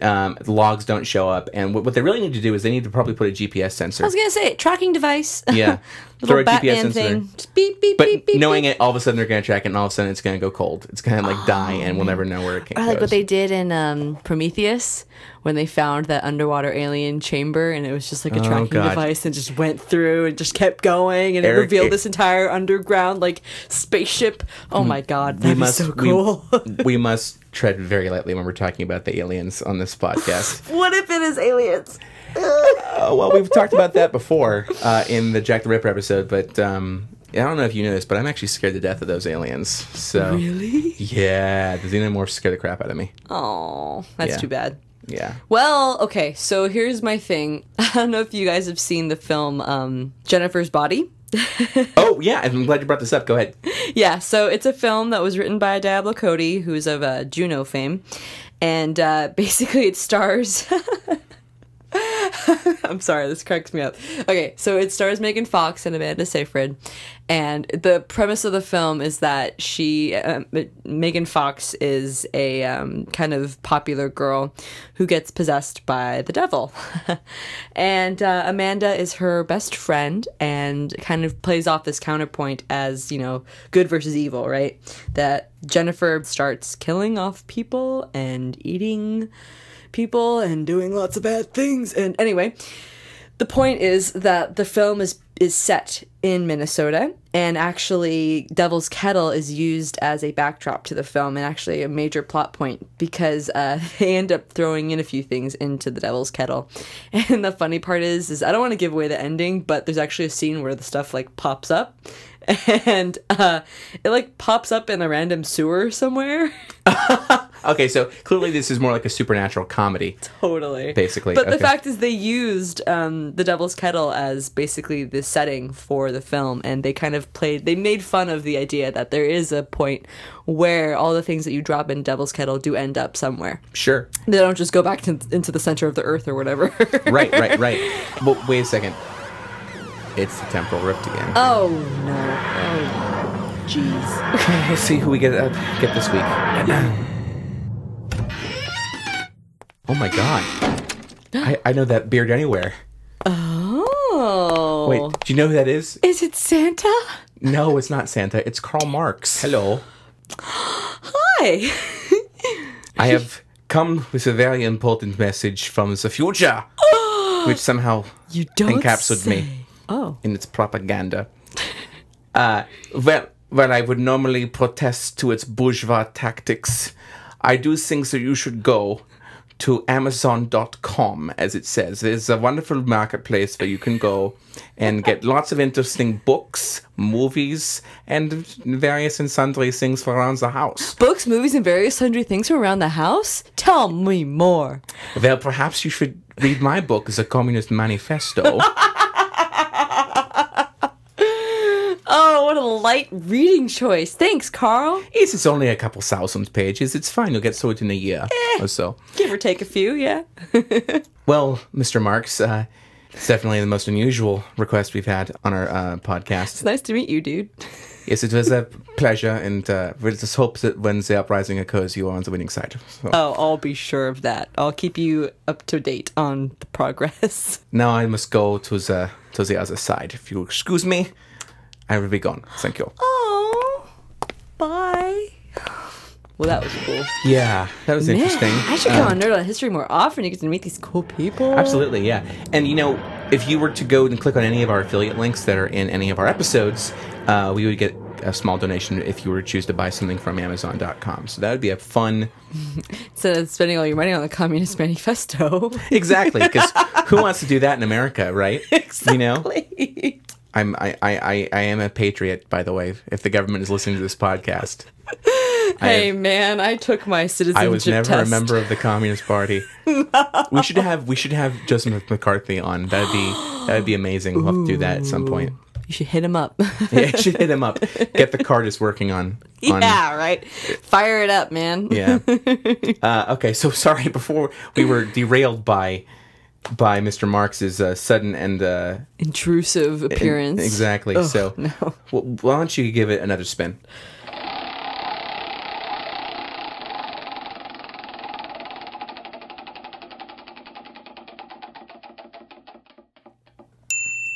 Um, the logs don't show up, and what, what they really need to do is they need to probably put a GPS sensor. I was gonna say tracking device. Yeah. Throw a GPS Batman thing. there. Just beep beep but beep beep. knowing beep. it, all of a sudden they're going to track it, and all of a sudden it's going to go cold. It's going to like die, and we'll never know where it came. Or like goes. what they did in um, Prometheus when they found that underwater alien chamber and it was just like a Oh, tracking God. device and just went through and just kept going and it revealed it- this entire underground like spaceship. Oh my god, that'd be so we- cool. we must tread very lightly when we're talking about the aliens on this podcast. what if it is aliens? Uh, well, we've talked about that before uh, in the Jack the Ripper episode, but um, I don't know if you know this, but I'm actually scared to death of those aliens. So Really? yeah, the xenomorphs scare the crap out of me. Oh, that's Yeah. too bad. Yeah. Well, okay, so here's my thing. I don't know if you guys have seen the film um, Jennifer's Body. Oh yeah, I'm glad you brought this up. Go ahead. Yeah, so it's a film that was written by Diablo Cody, who's of uh, Juno fame, and uh, basically it stars. I'm sorry, this cracks me up. Okay, so it stars Megan Fox and Amanda Seyfried, and the premise of the film is that she, um, Megan Fox, is a um, kind of popular girl who gets possessed by the devil, and uh, Amanda is her best friend and kind of plays off this counterpoint as you know good versus evil, right? That Jennifer starts killing off people and eating people and doing lots of bad things. And anyway, the point is that the film is is set in Minnesota and actually Devil's Kettle is used as a backdrop to the film and actually a major plot point because uh, they end up throwing in a few things into the Devil's Kettle. And the funny part is is I don't want to give away the ending, but there's actually a scene where the stuff like pops up and uh, it like pops up in a random sewer somewhere. Okay, so clearly this is more like a supernatural comedy. totally Basically, but the fact is they used um, the devil's kettle as basically the setting for the film and they kind of played they made fun of the idea that there is a point where all the things that you drop in devil's kettle do end up somewhere Sure. they don't just go back to, into the center of the earth or whatever Right, right, right. But wait a second. It's the temporal rift again. oh no oh jeez Okay, let's see who we get uh, get this week. oh my god. I, I know that beard anywhere. oh Wait, do you know who that is? is it santa No, it's not Santa. It's Karl Marx. Hello. hi I have come with a very important message from the future, which somehow you don't encapsulated me say. Oh in its propaganda. Uh, well, well, I would normally protest to its bourgeois tactics. I do think that you should go to Amazon.com, as it says. There's a wonderful marketplace where you can go and get lots of interesting books, movies, and various and sundry things for around the house. books movies and various sundry things from around the house tell me more Well, perhaps you should read my book, The Communist Manifesto. Oh, what a light reading choice. Thanks, Karl. Yes, it's only a couple thousand pages. It's fine. You'll get through it in a year or so. Give or take a few, yeah. Well, Mr. Marx, uh, it's definitely the most unusual request we've had on our uh, podcast. It's nice to meet you, dude. Yes, it was a pleasure, and uh, we just hope that when the uprising occurs, you are on the winning side. So Oh, I'll be sure of that. I'll keep you up to date on the progress. now I must go to the to the other side. If you'll excuse me, I will be gone. Thank you. Oh, bye. Well, that was cool. Yeah, that was interesting. I should go on Nerd on History more often. You get to meet these cool people. Absolutely, yeah. And you know, if you were to go and click on any of our affiliate links that are in any of our episodes, uh, we would get a small donation if you were to choose to buy something from Amazon.com. So that would be a fun. Instead of spending all your money on the Communist Manifesto. Exactly, because who wants to do that in America, right? You know, Exactly. I'm I, I, I, am a patriot, by the way. If the government is listening to this podcast, Hey, I, man, I took my citizenship I was never test. a member of the Communist Party. We should have we should have Joseph McCarthy on. That'd be that'd be amazing. We'll have to do that at some point. You should hit him up. Yeah, you should hit him up. Get the TARDIS working on. on yeah, right. Fire it up, man. Yeah. Uh, okay, so sorry. Before we were derailed by by Mr. Marx's uh, sudden and uh, intrusive appearance. In, exactly. Ugh, so, no. well, why don't you give it another spin?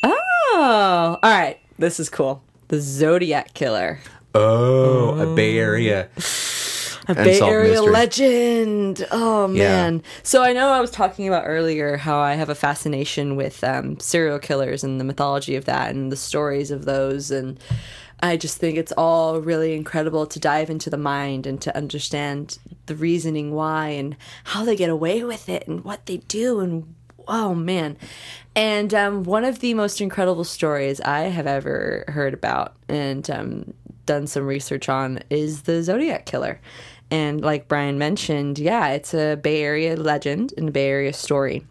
Oh, all right. This is cool. The Zodiac Killer. Oh, oh. a Bay Area. Mm. A Bay Area mystery. legend. Oh Yeah. man. So I know I was talking about earlier how I have a fascination with um, serial killers and the mythology of that and the stories of those and I just think it's all really incredible to dive into the mind and to understand the reasoning why and how they get away with it and what they do and oh man. And um, one of the most incredible stories I have ever heard about and um, done some research on is the Zodiac Killer. And like Bryan mentioned, yeah, it's a Bay Area legend and a Bay Area story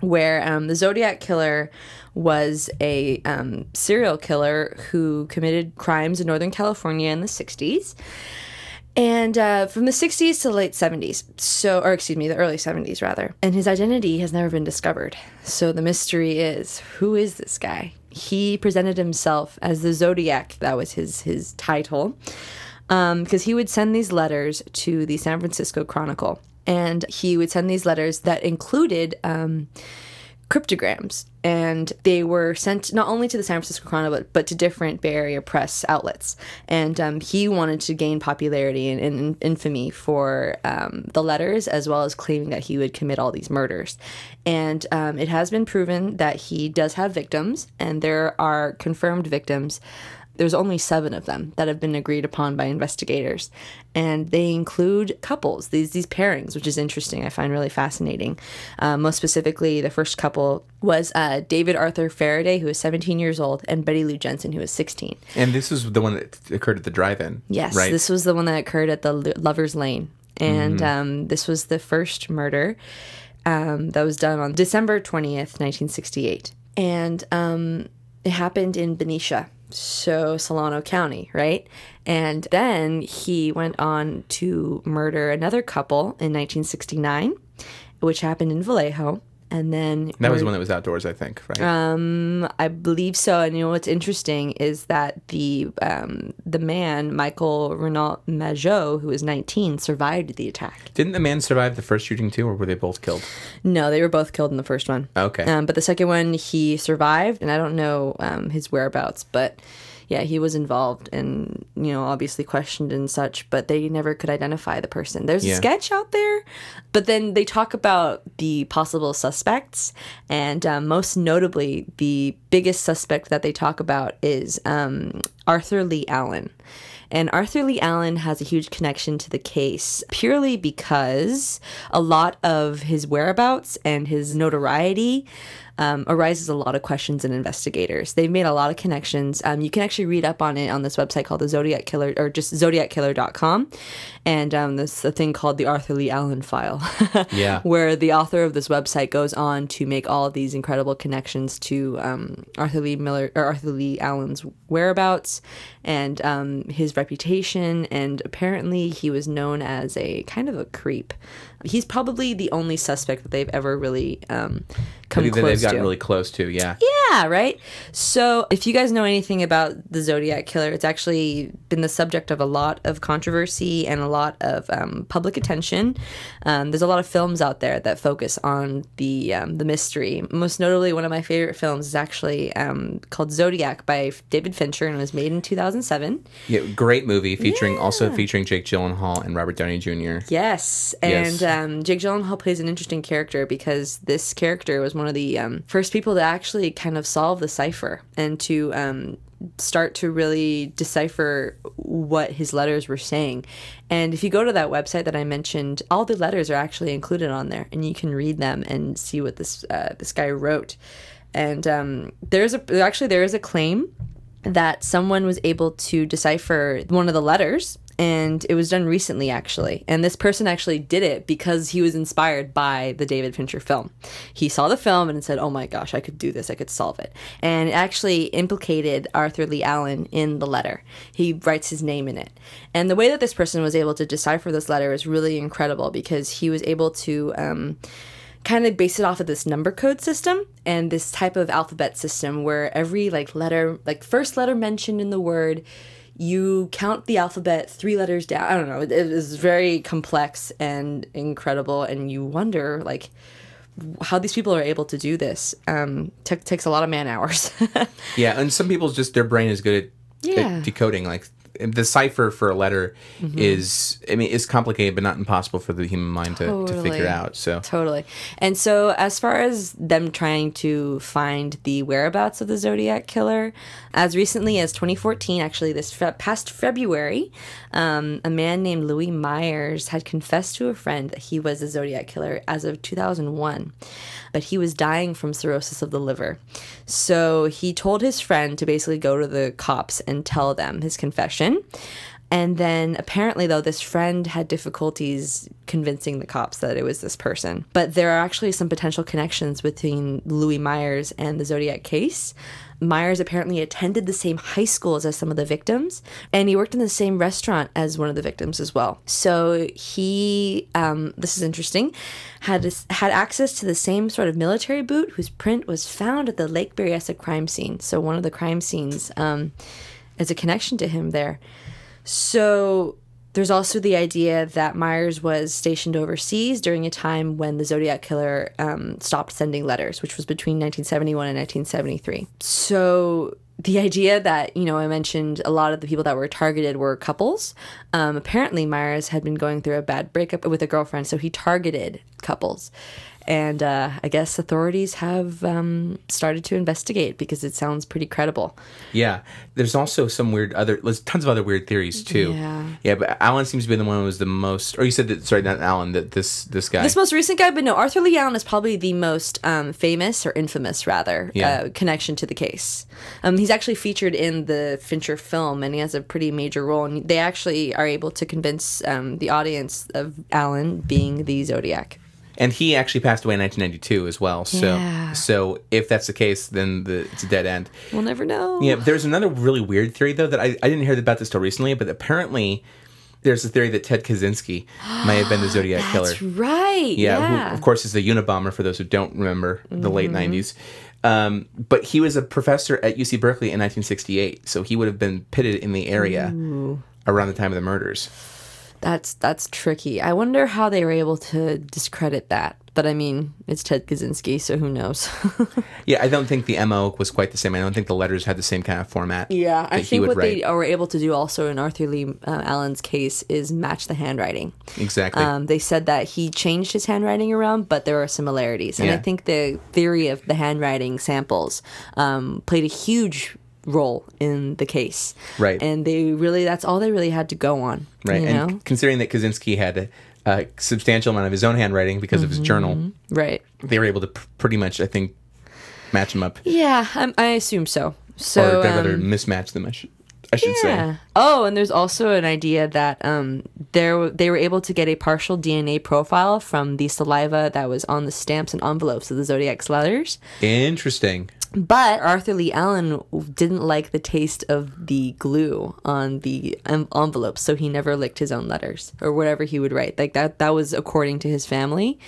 where um, the Zodiac Killer was a um, serial killer who committed crimes in Northern California in the 60s. And uh, from the 60s to the late 70s, so, or excuse me, the early 70s rather. And his identity has never been discovered. So the mystery is who is this guy? He presented himself as the Zodiac, that was his, his title, because he would send these letters to the San Francisco Chronicle. And he would send these letters that included um, cryptograms and they were sent not only to the San Francisco Chronicle but, but to different Bay Area press outlets. And um, he wanted to gain popularity and, and infamy for um, the letters as well as claiming that he would commit all these murders. And um, it has been proven that he does have victims, and there are confirmed victims there's only seven of them that have been agreed upon by investigators, and they include couples, these these pairings, which is interesting. I find really fascinating. Uh, most specifically, the first couple was uh, David Arthur Faraday, who was 17 years old, and Betty Lou Jensen, who was 16. And this is the one that occurred at the drive-in. Yes, right. this was the one that occurred at the Lovers Lane, and um, this was the first murder um, that was done on December twentieth, nineteen sixty-eight, and um, it happened in Benicia, so Solano County, right? And then he went on to murder another couple in nineteen sixty-nine, which happened in Vallejo. And then that was one that was outdoors, I think. Right. um, I believe so. And you know what's interesting is that the um, the man Michael Renault Mageau, who was 19, survived the attack. Didn't the man survive the first shooting too, or were they both killed? No, they were both killed in the first one. Okay. Um, but the second one, he survived, and I don't know um, his whereabouts, but yeah, he was involved and you know obviously questioned and such, but they never could identify the person. There's Yeah. a sketch out there, but then they talk about the possible suspects, and um, most notably, the biggest suspect that they talk about is um, Arthur Lee Allen. And Arthur Lee Allen has a huge connection to the case purely because a lot of his whereabouts and his notoriety um, arises a lot of questions in investigators. They've made a lot of connections. Um, you can actually read up on it on this website called the Zodiac Killer or just zodiackiller.com. And um, there's a thing called the Arthur Lee Allen file. Yeah. Where the author of this website goes on to make all of these incredible connections to um, Arthur Lee Miller or Arthur Lee Allen's whereabouts and um, his reputation. And apparently, he was known as a kind of a creep. He's probably the only suspect that they've ever really um, come that close they've gotten to. really close to. Yeah. Yeah, right. So, if you guys know anything about the Zodiac Killer, it's actually been the subject of a lot of controversy and a lot of um, public attention. Um, there's a lot of films out there that focus on the um, the mystery. Most notably, one of my favorite films is actually um, called Zodiac by David Fincher and it was made in 2007. Yeah. Great movie featuring also featuring Jake Gyllenhaal and Robert Downey Jr. Yes, Yes. and um, Jake Gyllenhaal plays an interesting character because this character was one of the um, first people to actually kind of solve the cipher and to um, start to really decipher what his letters were saying. And if you go to that website that I mentioned, all the letters are actually included on there, and you can read them and see what this uh, this guy wrote. And um, there's a actually there is a claim that someone was able to decipher one of the letters and it was done recently actually. And this person actually did it because he was inspired by the david fincher film. He saw the film and said oh my gosh i could do this. I could solve it. And it actually implicated arthur lee allen in the letter. He writes his name in it. And the way that this person was able to decipher this letter is really incredible because he was able to um, kind of base it off of this number code system and this type of alphabet system where every like letter like first letter mentioned in the word you count the alphabet three letters down i don't know it, it is very complex and incredible and you wonder like how these people are able to do this um, t- takes a lot of man hours. Yeah, and some people's just their brain is good at, Yeah. At decoding. Like the cipher for a letter is, I mean, is complicated, but not impossible for the human mind to, to figure out. So Totally. And so, as far as them trying to find the whereabouts of the Zodiac killer, as recently as 2014, actually, this fe- past February, um, a man named Louis Myers had confessed to a friend that he was a Zodiac killer as of 2001, but he was dying from cirrhosis of the liver. So, he told his friend to basically go to the cops and tell them his confession. And then apparently, though, this friend had difficulties convincing the cops that it was this person. But there are actually some potential connections between Louis Myers and the Zodiac case. Myers apparently attended the same high schools as some of the victims, and he worked in the same restaurant as one of the victims as well. So he, um, this is interesting, had had access to the same sort of military boot whose print was found at the Lake Berryessa crime scene. So one of the crime scenes um, as a connection to him there. So there's also the idea that Myers was stationed overseas during a time when the Zodiac killer um, stopped sending letters, which was between 1971 and 1973. So the idea that, you know, I mentioned a lot of the people that were targeted were couples. Um, apparently, Myers had been going through a bad breakup with a girlfriend, so he targeted couples. And uh, I guess authorities have um, started to investigate because it sounds pretty credible. yeah, there's also some weird other. There's tons of other weird theories too. Yeah. yeah. But Allen seems to be the one who was the most. Or you said that. Sorry, not Allen. That this this guy. This most recent guy, but no, Arthur Lee Allen is probably the most um, famous or infamous, rather, Yeah. uh, connection to the case. Um, he's actually featured in the Fincher film, and he has a pretty major role. And they actually are able to convince um, the audience of Allen being the Zodiac. And he actually passed away in 1992 as well. So Yeah. so if that's the case, then the, it's a dead end. We'll never know. Yeah, there's another really weird theory though that I, I didn't hear about this till recently, but apparently there's a theory that Ted Kaczynski may have been the Zodiac killer. That's right. Yeah, Yeah. who of course is the Unabomber for those who don't remember the late Mm-hmm. 90s. Um, but he was a professor at UC Berkeley in 1968, so he would have been pitted in the area around the time of the murders. That's that's tricky. I wonder how they were able to discredit that. But I mean, it's Ted Kaczynski, so who knows? Yeah, I don't think the MO was quite the same. I don't think the letters had the same kind of format. Yeah, I think would what write. they were able to do also in Arthur Lee uh, Allen's case is match the handwriting. Exactly. Um, they said that he changed his handwriting around, but there are similarities, and I think the theory of the handwriting samples um, played a huge role in the case. Right. and they really that's all they really had to go on. right. you and know, considering that Kaczynski had a, a substantial amount of his own handwriting because of his journal, Mm-hmm. right? they were able to pr- pretty much, I think, match them up. Yeah, um, I assume so. So or rather, um, mismatch them, I should, I should say. Oh, and there's also an idea that um, there they were able to get a partial DNA profile from the saliva that was on the stamps and envelopes of the Zodiac's letters. Interesting. But Arthur Lee Allen didn't like the taste of the glue on the en- envelopes, so he never licked his own letters or whatever he would write. Like that, that was according to his family.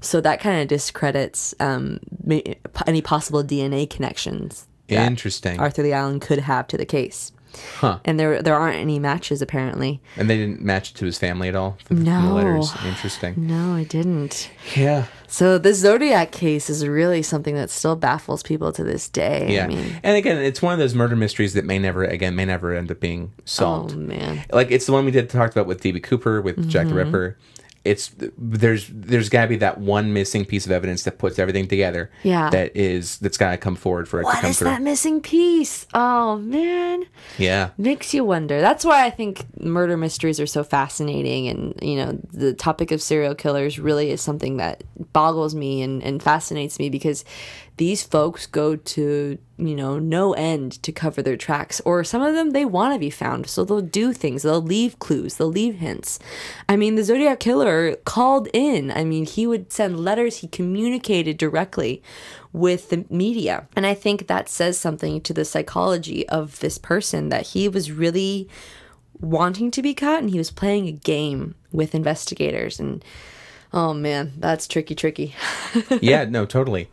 So that kind of discredits um, any possible DNA connections. that Interesting. Arthur Lee Allen could have to the case. Huh. And there there aren't any matches apparently. And they didn't match it to his family at all No. the letters. Interesting. No, I didn't. Yeah. So the Zodiac case is really something that still baffles people to this day. Yeah. I mean, and again, it's one of those murder mysteries that may never, again, may never end up being solved. oh man. like it's the one we did talked about with DB Cooper with Jack the Mm-hmm. Ripper. It's there's there's got to be that one missing piece of evidence that puts everything together. Yeah. That is that's got to come forward for it to come is through. that missing piece? Oh man. Yeah. Makes you wonder. That's why I think murder mysteries are so fascinating and you know, the topic of serial killers really is something that boggles me and, and fascinates me because these folks go to, you know, no end to cover their tracks. Or some of them they want to be found. So they'll do things. They'll leave clues. They'll leave hints. I mean, the Zodiac Killer called in. I mean, he would send letters, he communicated directly with the media. And I think that says something to the psychology of this person that he was really wanting to be caught and he was playing a game with investigators and oh man, that's tricky tricky. yeah, no, totally.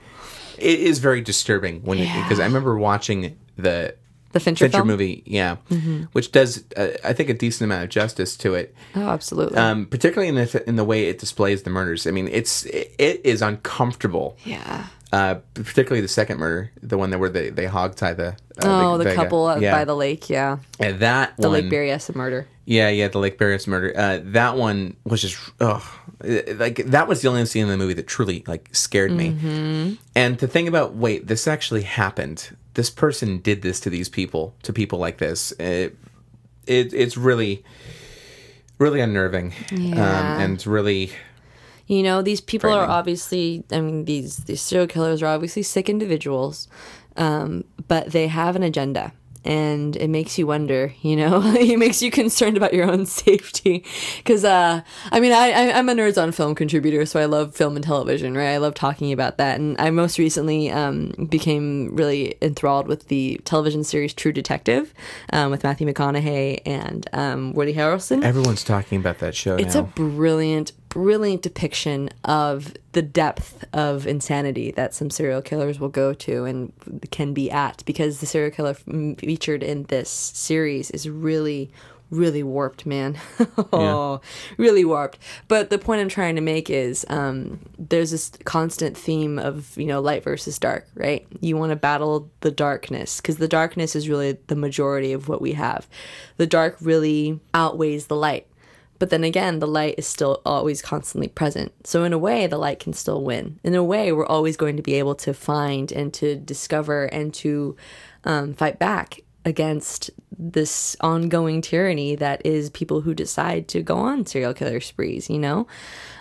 It is very disturbing when because I remember watching the The Fincher, Fincher movie, yeah, which does uh, I think a decent amount of justice to it. Oh, absolutely. Um, particularly in the in the way it displays the murders. I mean, it's it, it is uncomfortable. yeah. Uh, particularly the second murder, the one that where they they hog tie the uh, Oh, the, guy. couple uh yeah. by the lake. Yeah. And that The one, Lake Berryessa murder. Yeah, yeah, the Lake Berryessa murder. Uh, that one was just, oh, like that was the only scene in the movie that truly like scared me. Mm-hmm. And to think about, wait, this actually happened. This person did this to these people, to people like this. It, it it's really, really unnerving, Yeah. um, and really, You know, these people are obviously, I mean, these, these serial killers are obviously sick individuals, um, but they have an agenda. And it makes you wonder, you know, it makes you concerned about your own safety. Because, uh, I mean, I, I, I'm a Nerds on Film contributor, so I love film and television, right? I love talking about that. And I most recently um, became really enthralled with the television series True Detective um, with Matthew McConaughey and um, Woody Harrelson. everyone's talking about that show It's now. a brilliant, brilliant depiction of the depth of insanity that some serial killers will go to and can be at because the serial killer featured in this series is really really warped man. Oh really warped. But the point i'm trying to make is um, there's this constant theme of you know light versus dark right? You want to battle the darkness because the darkness is really the majority of what we have. The dark really outweighs the light but then again, the light is still always constantly present. So, in a way, the light can still win. In a way, we're always going to be able to find and to discover and to um, fight back against this ongoing tyranny that is people who decide to go on serial killer sprees, you know?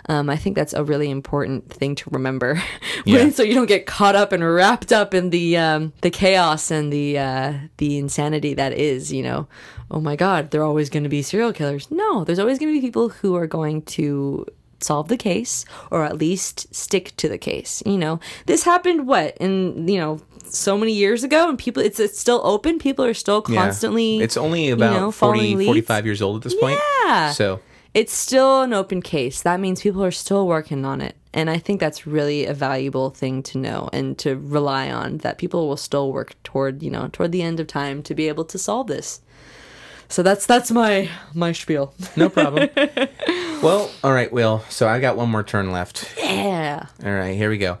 Um, I think that's a really important thing to remember, Yeah. so you don't get caught up and wrapped up in the um, the chaos and the uh, the insanity that is. You know, oh my God, they're always going to be serial killers. No, there's always going to be people who are going to solve the case or at least stick to the case. You know, this happened what in you know so many years ago, and people it's, it's still open. People are still constantly Yeah. It's only about know, 40, 45 years old at this point. Yeah. So it's still an open case. That means people are still working on it. And I think that's really a valuable thing to know and to rely on that people will still work toward, you know, toward the end of time to be able to solve this. So that's that's my my spiel. no problem. well, all right, Will. So I got one more turn left. Yeah. All right, here we go.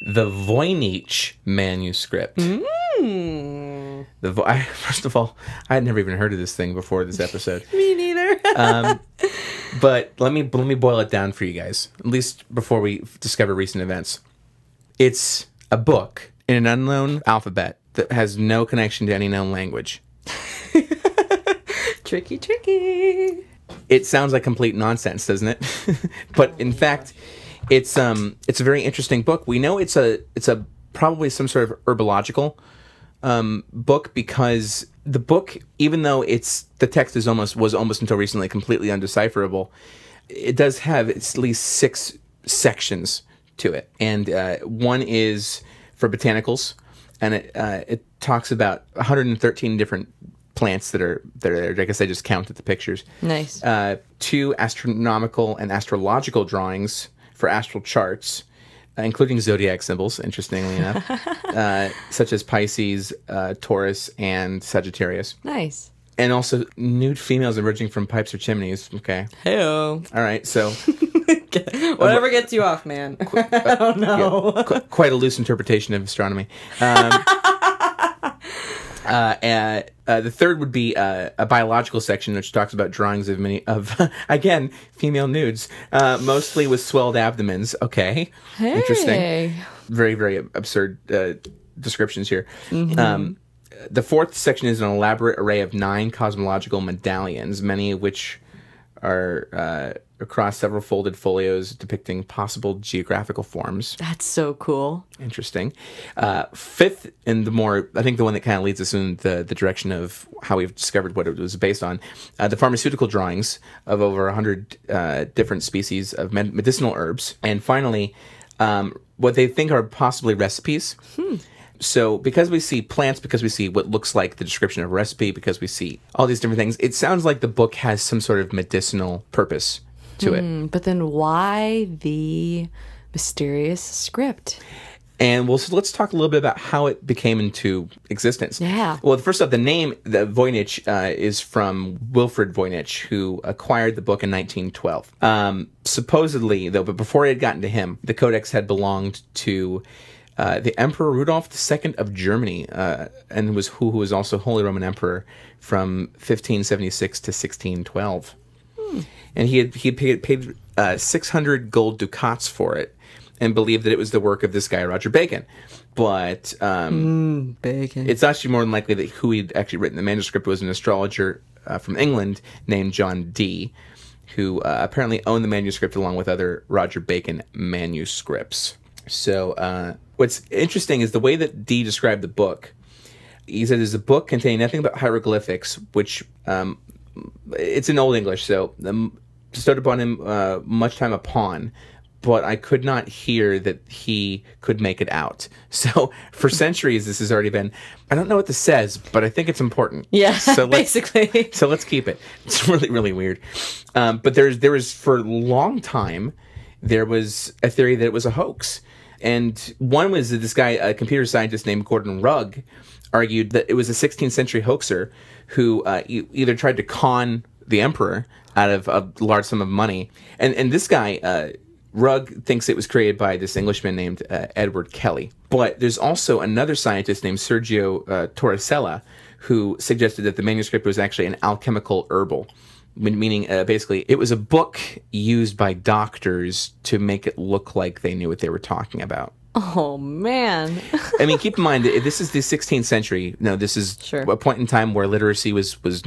The Voynich manuscript. Hmm. The Vo- I, first of all, I had never even heard of this thing before this episode. Me neither. Um, but let me let me boil it down for you guys, at least before we discover recent events. It's a book in an unknown alphabet that has no connection to any known language. tricky, tricky. It sounds like complete nonsense, doesn't it? but in fact, it's um it's a very interesting book. We know it's a it's a probably some sort of herbological um, book because the book, even though it's the text is almost was almost until recently completely undecipherable, it does have at least six sections to it, and uh, one is for botanicals, and it uh, it talks about 113 different plants that are that are there. I guess I just counted the pictures. Nice. Uh, two astronomical and astrological drawings for astral charts, including zodiac symbols, interestingly enough, uh, such as Pisces, uh, Taurus, and Sagittarius. Nice. And also nude females emerging from pipes or chimneys. Okay. Heyo. All right. So Whatever gets you off, man. I don't qu- quite a loose interpretation of astronomy. Um, uh, uh, uh, the third would be uh, a biological section, which talks about drawings of many of again female nudes, uh, mostly with swelled abdomens. Okay, interesting. Very very absurd uh, descriptions here. Um, the fourth section is an elaborate array of nine cosmological medallions, many of which are uh, across several folded folios depicting possible geographical forms. That's so cool. Interesting. Uh, fifth, and the more, I think the one that kind of leads us in the, the direction of how we've discovered what it was based on, uh, the pharmaceutical drawings of over 100 uh, different species of med- medicinal herbs. And finally, um, what they think are possibly recipes. So because we see plants, because we see what looks like the description of a recipe, because we see all these different things, it sounds like the book has some sort of medicinal purpose to it. But then why the mysterious script? And well, so let's talk a little bit about how it became into existence. Yeah. Well, first off, the name, the Voynich, uh, is from Wilfrid Voynich, who acquired the book in 1912. Um, supposedly, though, but before it had gotten to him, the codex had belonged to uh, the Emperor Rudolf II of Germany, uh, and was who, who was also Holy Roman Emperor from 1576 to 1612. And he had he had paid, paid uh, 600 gold ducats for it, and believed that it was the work of this guy Roger Bacon. But um, Bacon. it's actually more than likely that who he'd actually written the manuscript was an astrologer uh, from England named John Dee, who uh, apparently owned the manuscript along with other Roger Bacon manuscripts. So, uh, what's interesting is the way that Dee described the book. He said it's a book containing nothing but hieroglyphics, which um, it's in Old English, so um, bestowed upon him uh, much time upon. But I could not hear that he could make it out. So for centuries, this has already been. I don't know what this says, but I think it's important. yeah, So let's, basically. so let's keep it. It's really, really weird. Um, but there's there was for a long time there was a theory that it was a hoax, and one was that this guy, a computer scientist named Gordon Rugg, argued that it was a 16th century hoaxer who uh, e- either tried to con the emperor out of a large sum of money, and and this guy. Uh, Rugg thinks it was created by this Englishman named uh, Edward Kelly. But there's also another scientist named Sergio uh, Toresella who suggested that the manuscript was actually an alchemical herbal, meaning uh, basically it was a book used by doctors to make it look like they knew what they were talking about. Oh man. I mean, keep in mind this is the 16th century. No, this is Sure. a point in time where literacy was was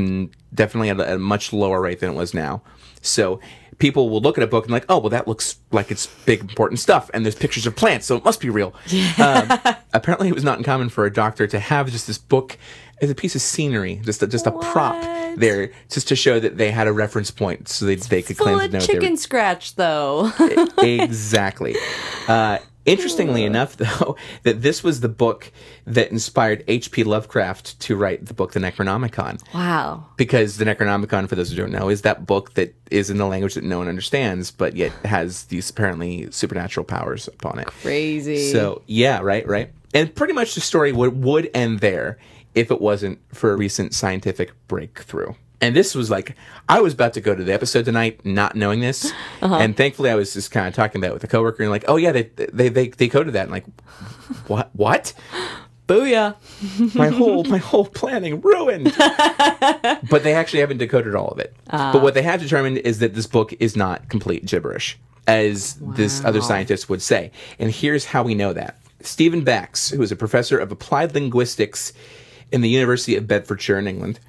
definitely at a, much lower rate than it was now. So people will look at a book and like, oh, well, that looks like it's big important stuff, and there's pictures of plants, so it must be real. Um, apparently, it was not uncommon for a doctor to have just this book as a piece of scenery, just a, just a prop there, just to show that they had a reference point, so they they could Full claim to know what they were chicken scratch though. exactly. Uh, interestingly enough, though, that this was the book that inspired H.P. Lovecraft to write the book The Necronomicon. wow. Because the Necronomicon, for those who don't know, is that book that is in the language that no one understands, but yet has these apparently supernatural powers upon it. Crazy. So, yeah, right, right. And pretty much the story would, would end there if it wasn't for a recent scientific breakthrough. And this was like, I was about to go to the episode tonight not knowing this. Uh-huh. And thankfully, I was just kind of talking about it with a coworker and like, oh, yeah, they, they, they, they coded that. And like, what? What? Booyah. my whole my whole planning ruined. but they actually haven't decoded all of it. But what ah. they have determined is that this book is not complete gibberish, as this other scientist would say. And here's how we know that. Stephen Bax, who is a professor of applied linguistics in the University of Bedfordshire in England,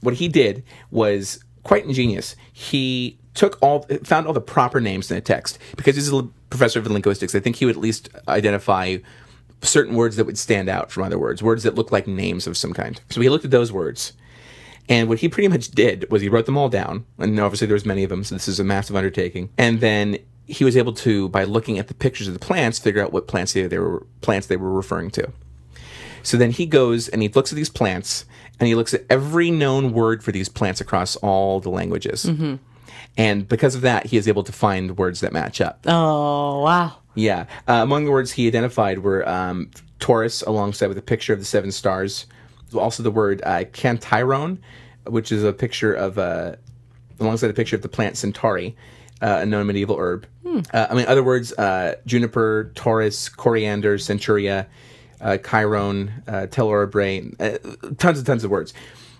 what he did was quite ingenious. He took all found all the proper names in the text because he's a professor of linguistics. I think he would at least identify certain words that would stand out from other words, words that look like names of some kind. So he looked at those words. And what he pretty much did was he wrote them all down, and obviously there was many of them, so this is a massive undertaking. And then he was able to, by looking at the pictures of the plants, figure out what plants they, they were plants they were referring to. So then he goes and he looks at these plants, and he looks at every known word for these plants across all the languages. And because of that, he is able to find words that match up. Oh wow. Yeah. Uh, among the words he identified were um, Taurus, alongside with a picture of the seven stars. Also, the word uh, Kantairon, which is a picture of, uh, alongside a picture of the plant Centauri, uh, a known medieval herb. Uh, I mean, other words uh, juniper, Taurus, coriander, centuria, uh, Chiron, uh, telorabrae, uh, tons and tons of words.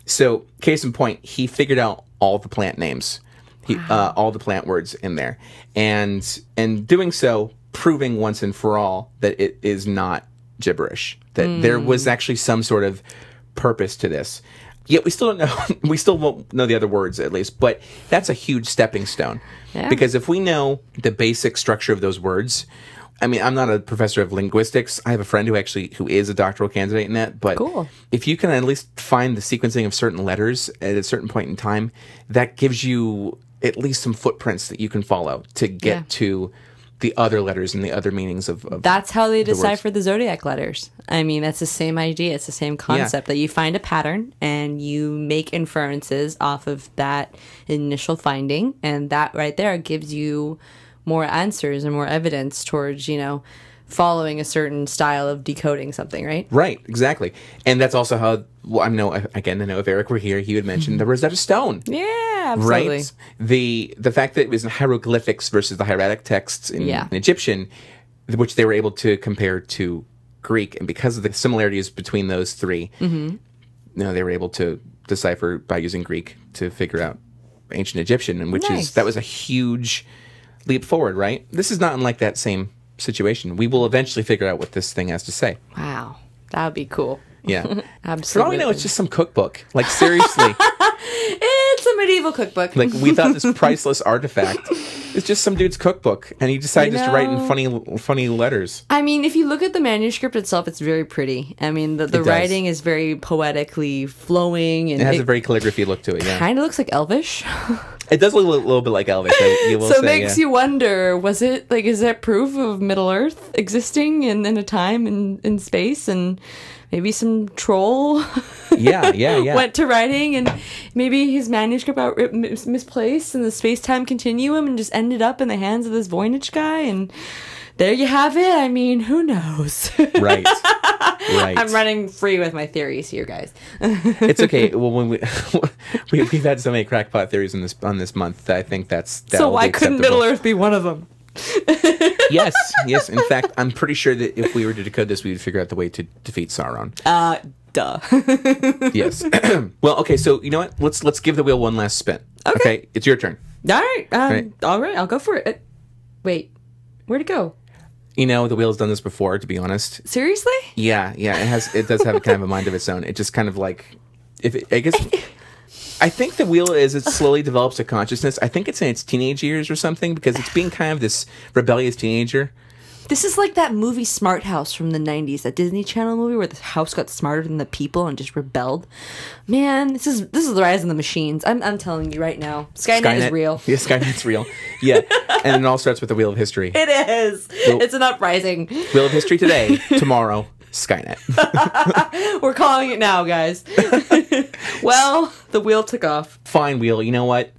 So, case in point, he figured out all the plant names he, uh, all the plant words in there, and and doing so, proving once and for all that it is not gibberish. That there was actually some sort of purpose to this. Yet we still don't know. We still won't know the other words at least, but that's a huge stepping stone. Yeah. Because if we know the basic structure of those words, I mean, I'm not a professor of linguistics. I have a friend who actually who is a doctoral candidate in that. But Cool. if you can at least find the sequencing of certain letters at a certain point in time, that gives you at least some footprints that you can follow to get Yeah. to the other letters and the other meanings of, of That's how they words. decipher the zodiac letters. I mean, that's the same idea. It's the same concept that you find a pattern and you make inferences off of that initial finding, and that right there gives you more answers and more evidence towards you know following a certain style of decoding something. Right? Right, exactly. And that's also how, well, I know, again, I know if Eric were here, he would mention the Rosetta Stone. Yeah, absolutely. Right? The the fact that it was in hieroglyphics versus the hieratic texts in, Yeah. in Egyptian, which they were able to compare to Greek, and because of the similarities between those 3 Mm-hmm. you know, they were able to decipher by using Greek to figure out ancient Egyptian, and which is that was a huge leap forward, right? This is not unlike that same situation. We will eventually figure out what this thing has to say. Wow, that would be cool. Yeah. Absolutely. For all we know, it's just some cookbook. Like seriously, it's a medieval cookbook. like we thought this priceless artifact is just some dude's cookbook, and he decided just to write in funny, funny letters. I mean, if you look at the manuscript itself, it's very pretty. I mean, the, the writing is very poetically flowing, and It has it a very calligraphy look to it. Yeah, kind of looks like Elvish. It does look a little, bit like Elvish. I, you will so it makes yeah. you wonder: was it like is that proof of Middle Earth existing in, in a time in in space and maybe some troll Yeah, yeah, yeah. went to writing and maybe his manuscript got mis- misplaced in the space time continuum and just ended up in the hands of this Voynich guy and. There you have it. I mean, who knows? right, right. I'm running free with my theories here, guys. It's okay. Well, when we, we we've had so many crackpot theories in this on this month, that I think that's that so why couldn't. Middle Earth be one of them? Yes, yes. In fact, I'm pretty sure that if we were to decode this, we would figure out the way to defeat Sauron. Uh, duh. Yes. well, okay. So you know what? Let's let's give the wheel one last spin. Okay, it's your turn. all right, um, Right. all right, I'll go for it. Wait, where'd it go? You know, the wheel's done this before. To be honest, Seriously? yeah, yeah. It has. It does have a kind of a mind of its own. It just kind of like, if it, I guess. I think the wheel is it slowly develops a consciousness. I think it's in its teenage years or something because it's being kind of this rebellious teenager. This is like that movie Smart House from the 90s, that Disney Channel movie where the house got smarter than the people and just rebelled. Man, this is this is the rise of the machines. I'm, I'm telling you right now. Skynet, is real. Yeah, Skynet's real. Yeah, and it all starts with the wheel of history. It is. it's an uprising. Wheel of history today, tomorrow, Skynet. We're calling it now, guys. well, the wheel took off. Fine, wheel. You know what?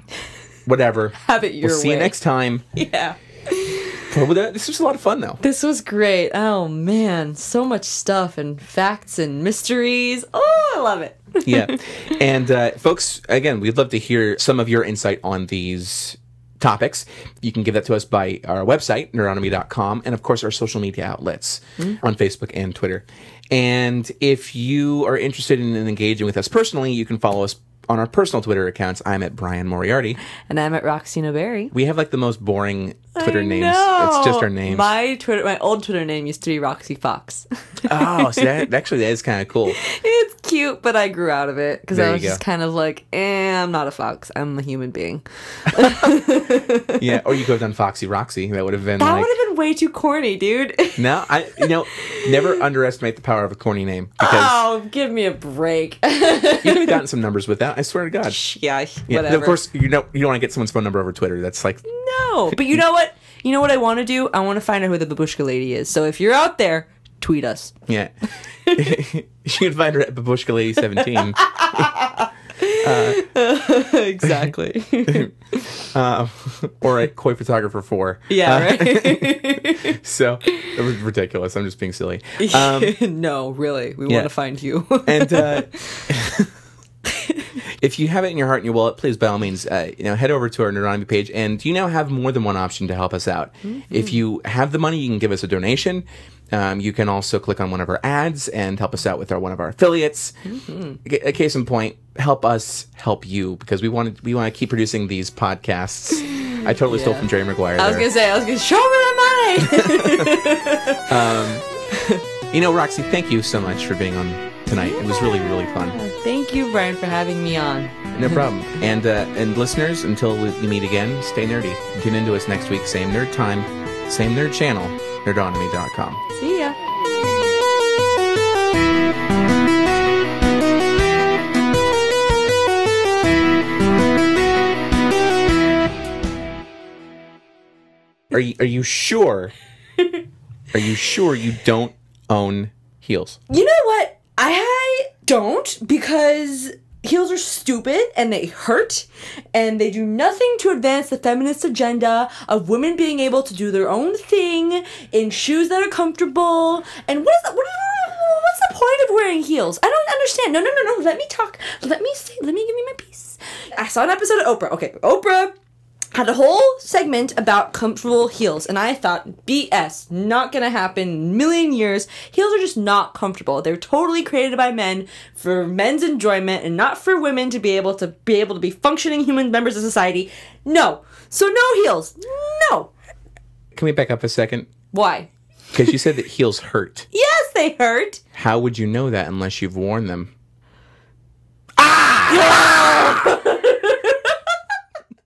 Whatever. Have it your We'll see way. you next time. Yeah. Well, that- This was a lot of fun, though. This was great. Oh man, so much stuff and facts and mysteries. Oh, I love it. yeah. And uh, folks, again, we'd love to hear some of your insight on these topics. You can give that to us by our website, nerdonomy.com, and of course our social media outlets on Facebook and Twitter. And if you are interested in engaging with us personally, you can follow us on our personal Twitter accounts. I'm at Bryan Moriarty. And I'm at Roxi Nobari. We have like the most boring Twitter I names. know. It's just our names. My Twitter, my old Twitter name used to be Roxy Fox. oh, see, that, actually, that is kind of cool. it's cute, but I grew out of it because I was just kind of like, eh, I'm not a fox. I'm a human being. Yeah, or you could have done Foxy Roxy. That would have been That like. would have been way too corny, dude. No, I you know never underestimate the power of a corny name because oh, give me a break. you could have gotten some numbers with that. I swear to God. yeah, Yeah, whatever. Of course, you know you don't want to get someone's phone number over Twitter. That's like No, but you know what? You know what I want to do? I want to find out who the babushka lady is. So if you're out there, tweet us. yeah. you can find her at babushka lady seventeen. exactly. uh, or at koi photographer four. yeah, right. So it was ridiculous. I'm just being silly. Um, no, really, we yeah. want to find you. and uh, if you have it in your heart and your wallet, please by all means, uh, you know, head over to our Nerdonomy page, and you now have more than one option to help us out. If you have the money, you can give us a donation. Um, you can also click on one of our ads and help us out with our one of our affiliates. A a case in point, help us help you because we want to we want to keep producing these podcasts. I totally stole from Jerry Maguire. I was there. gonna say, I was gonna show me the money. You know, Roxi, thank you so much for being on tonight. It was really really fun. Thank you, Bryan, for having me on. No problem. And uh, and listeners, until we meet again, stay nerdy. Tune into us next week, same nerd time, same nerd channel, nerdonomy.com. See ya. Are you are you sure? are you sure you don't own heels? You know what? I don't because heels are stupid and they hurt and they do nothing to advance the feminist agenda of women being able to do their own thing in shoes that are comfortable. And what is that? What is, what's the point of wearing heels? I don't understand. No, no, no, no. Let me talk. Let me say. Let me give you my piece. I saw an episode of Oprah. Okay, Oprah had a whole segment about comfortable heels and i thought bs not gonna happen million years heels are just not comfortable they're totally created by men for men's enjoyment and not for women to be able to be able to be functioning human members of society no so no heels no Can we back up a second? why Because you said that heels hurt. yes they hurt How would you know that unless you've worn them? Ah!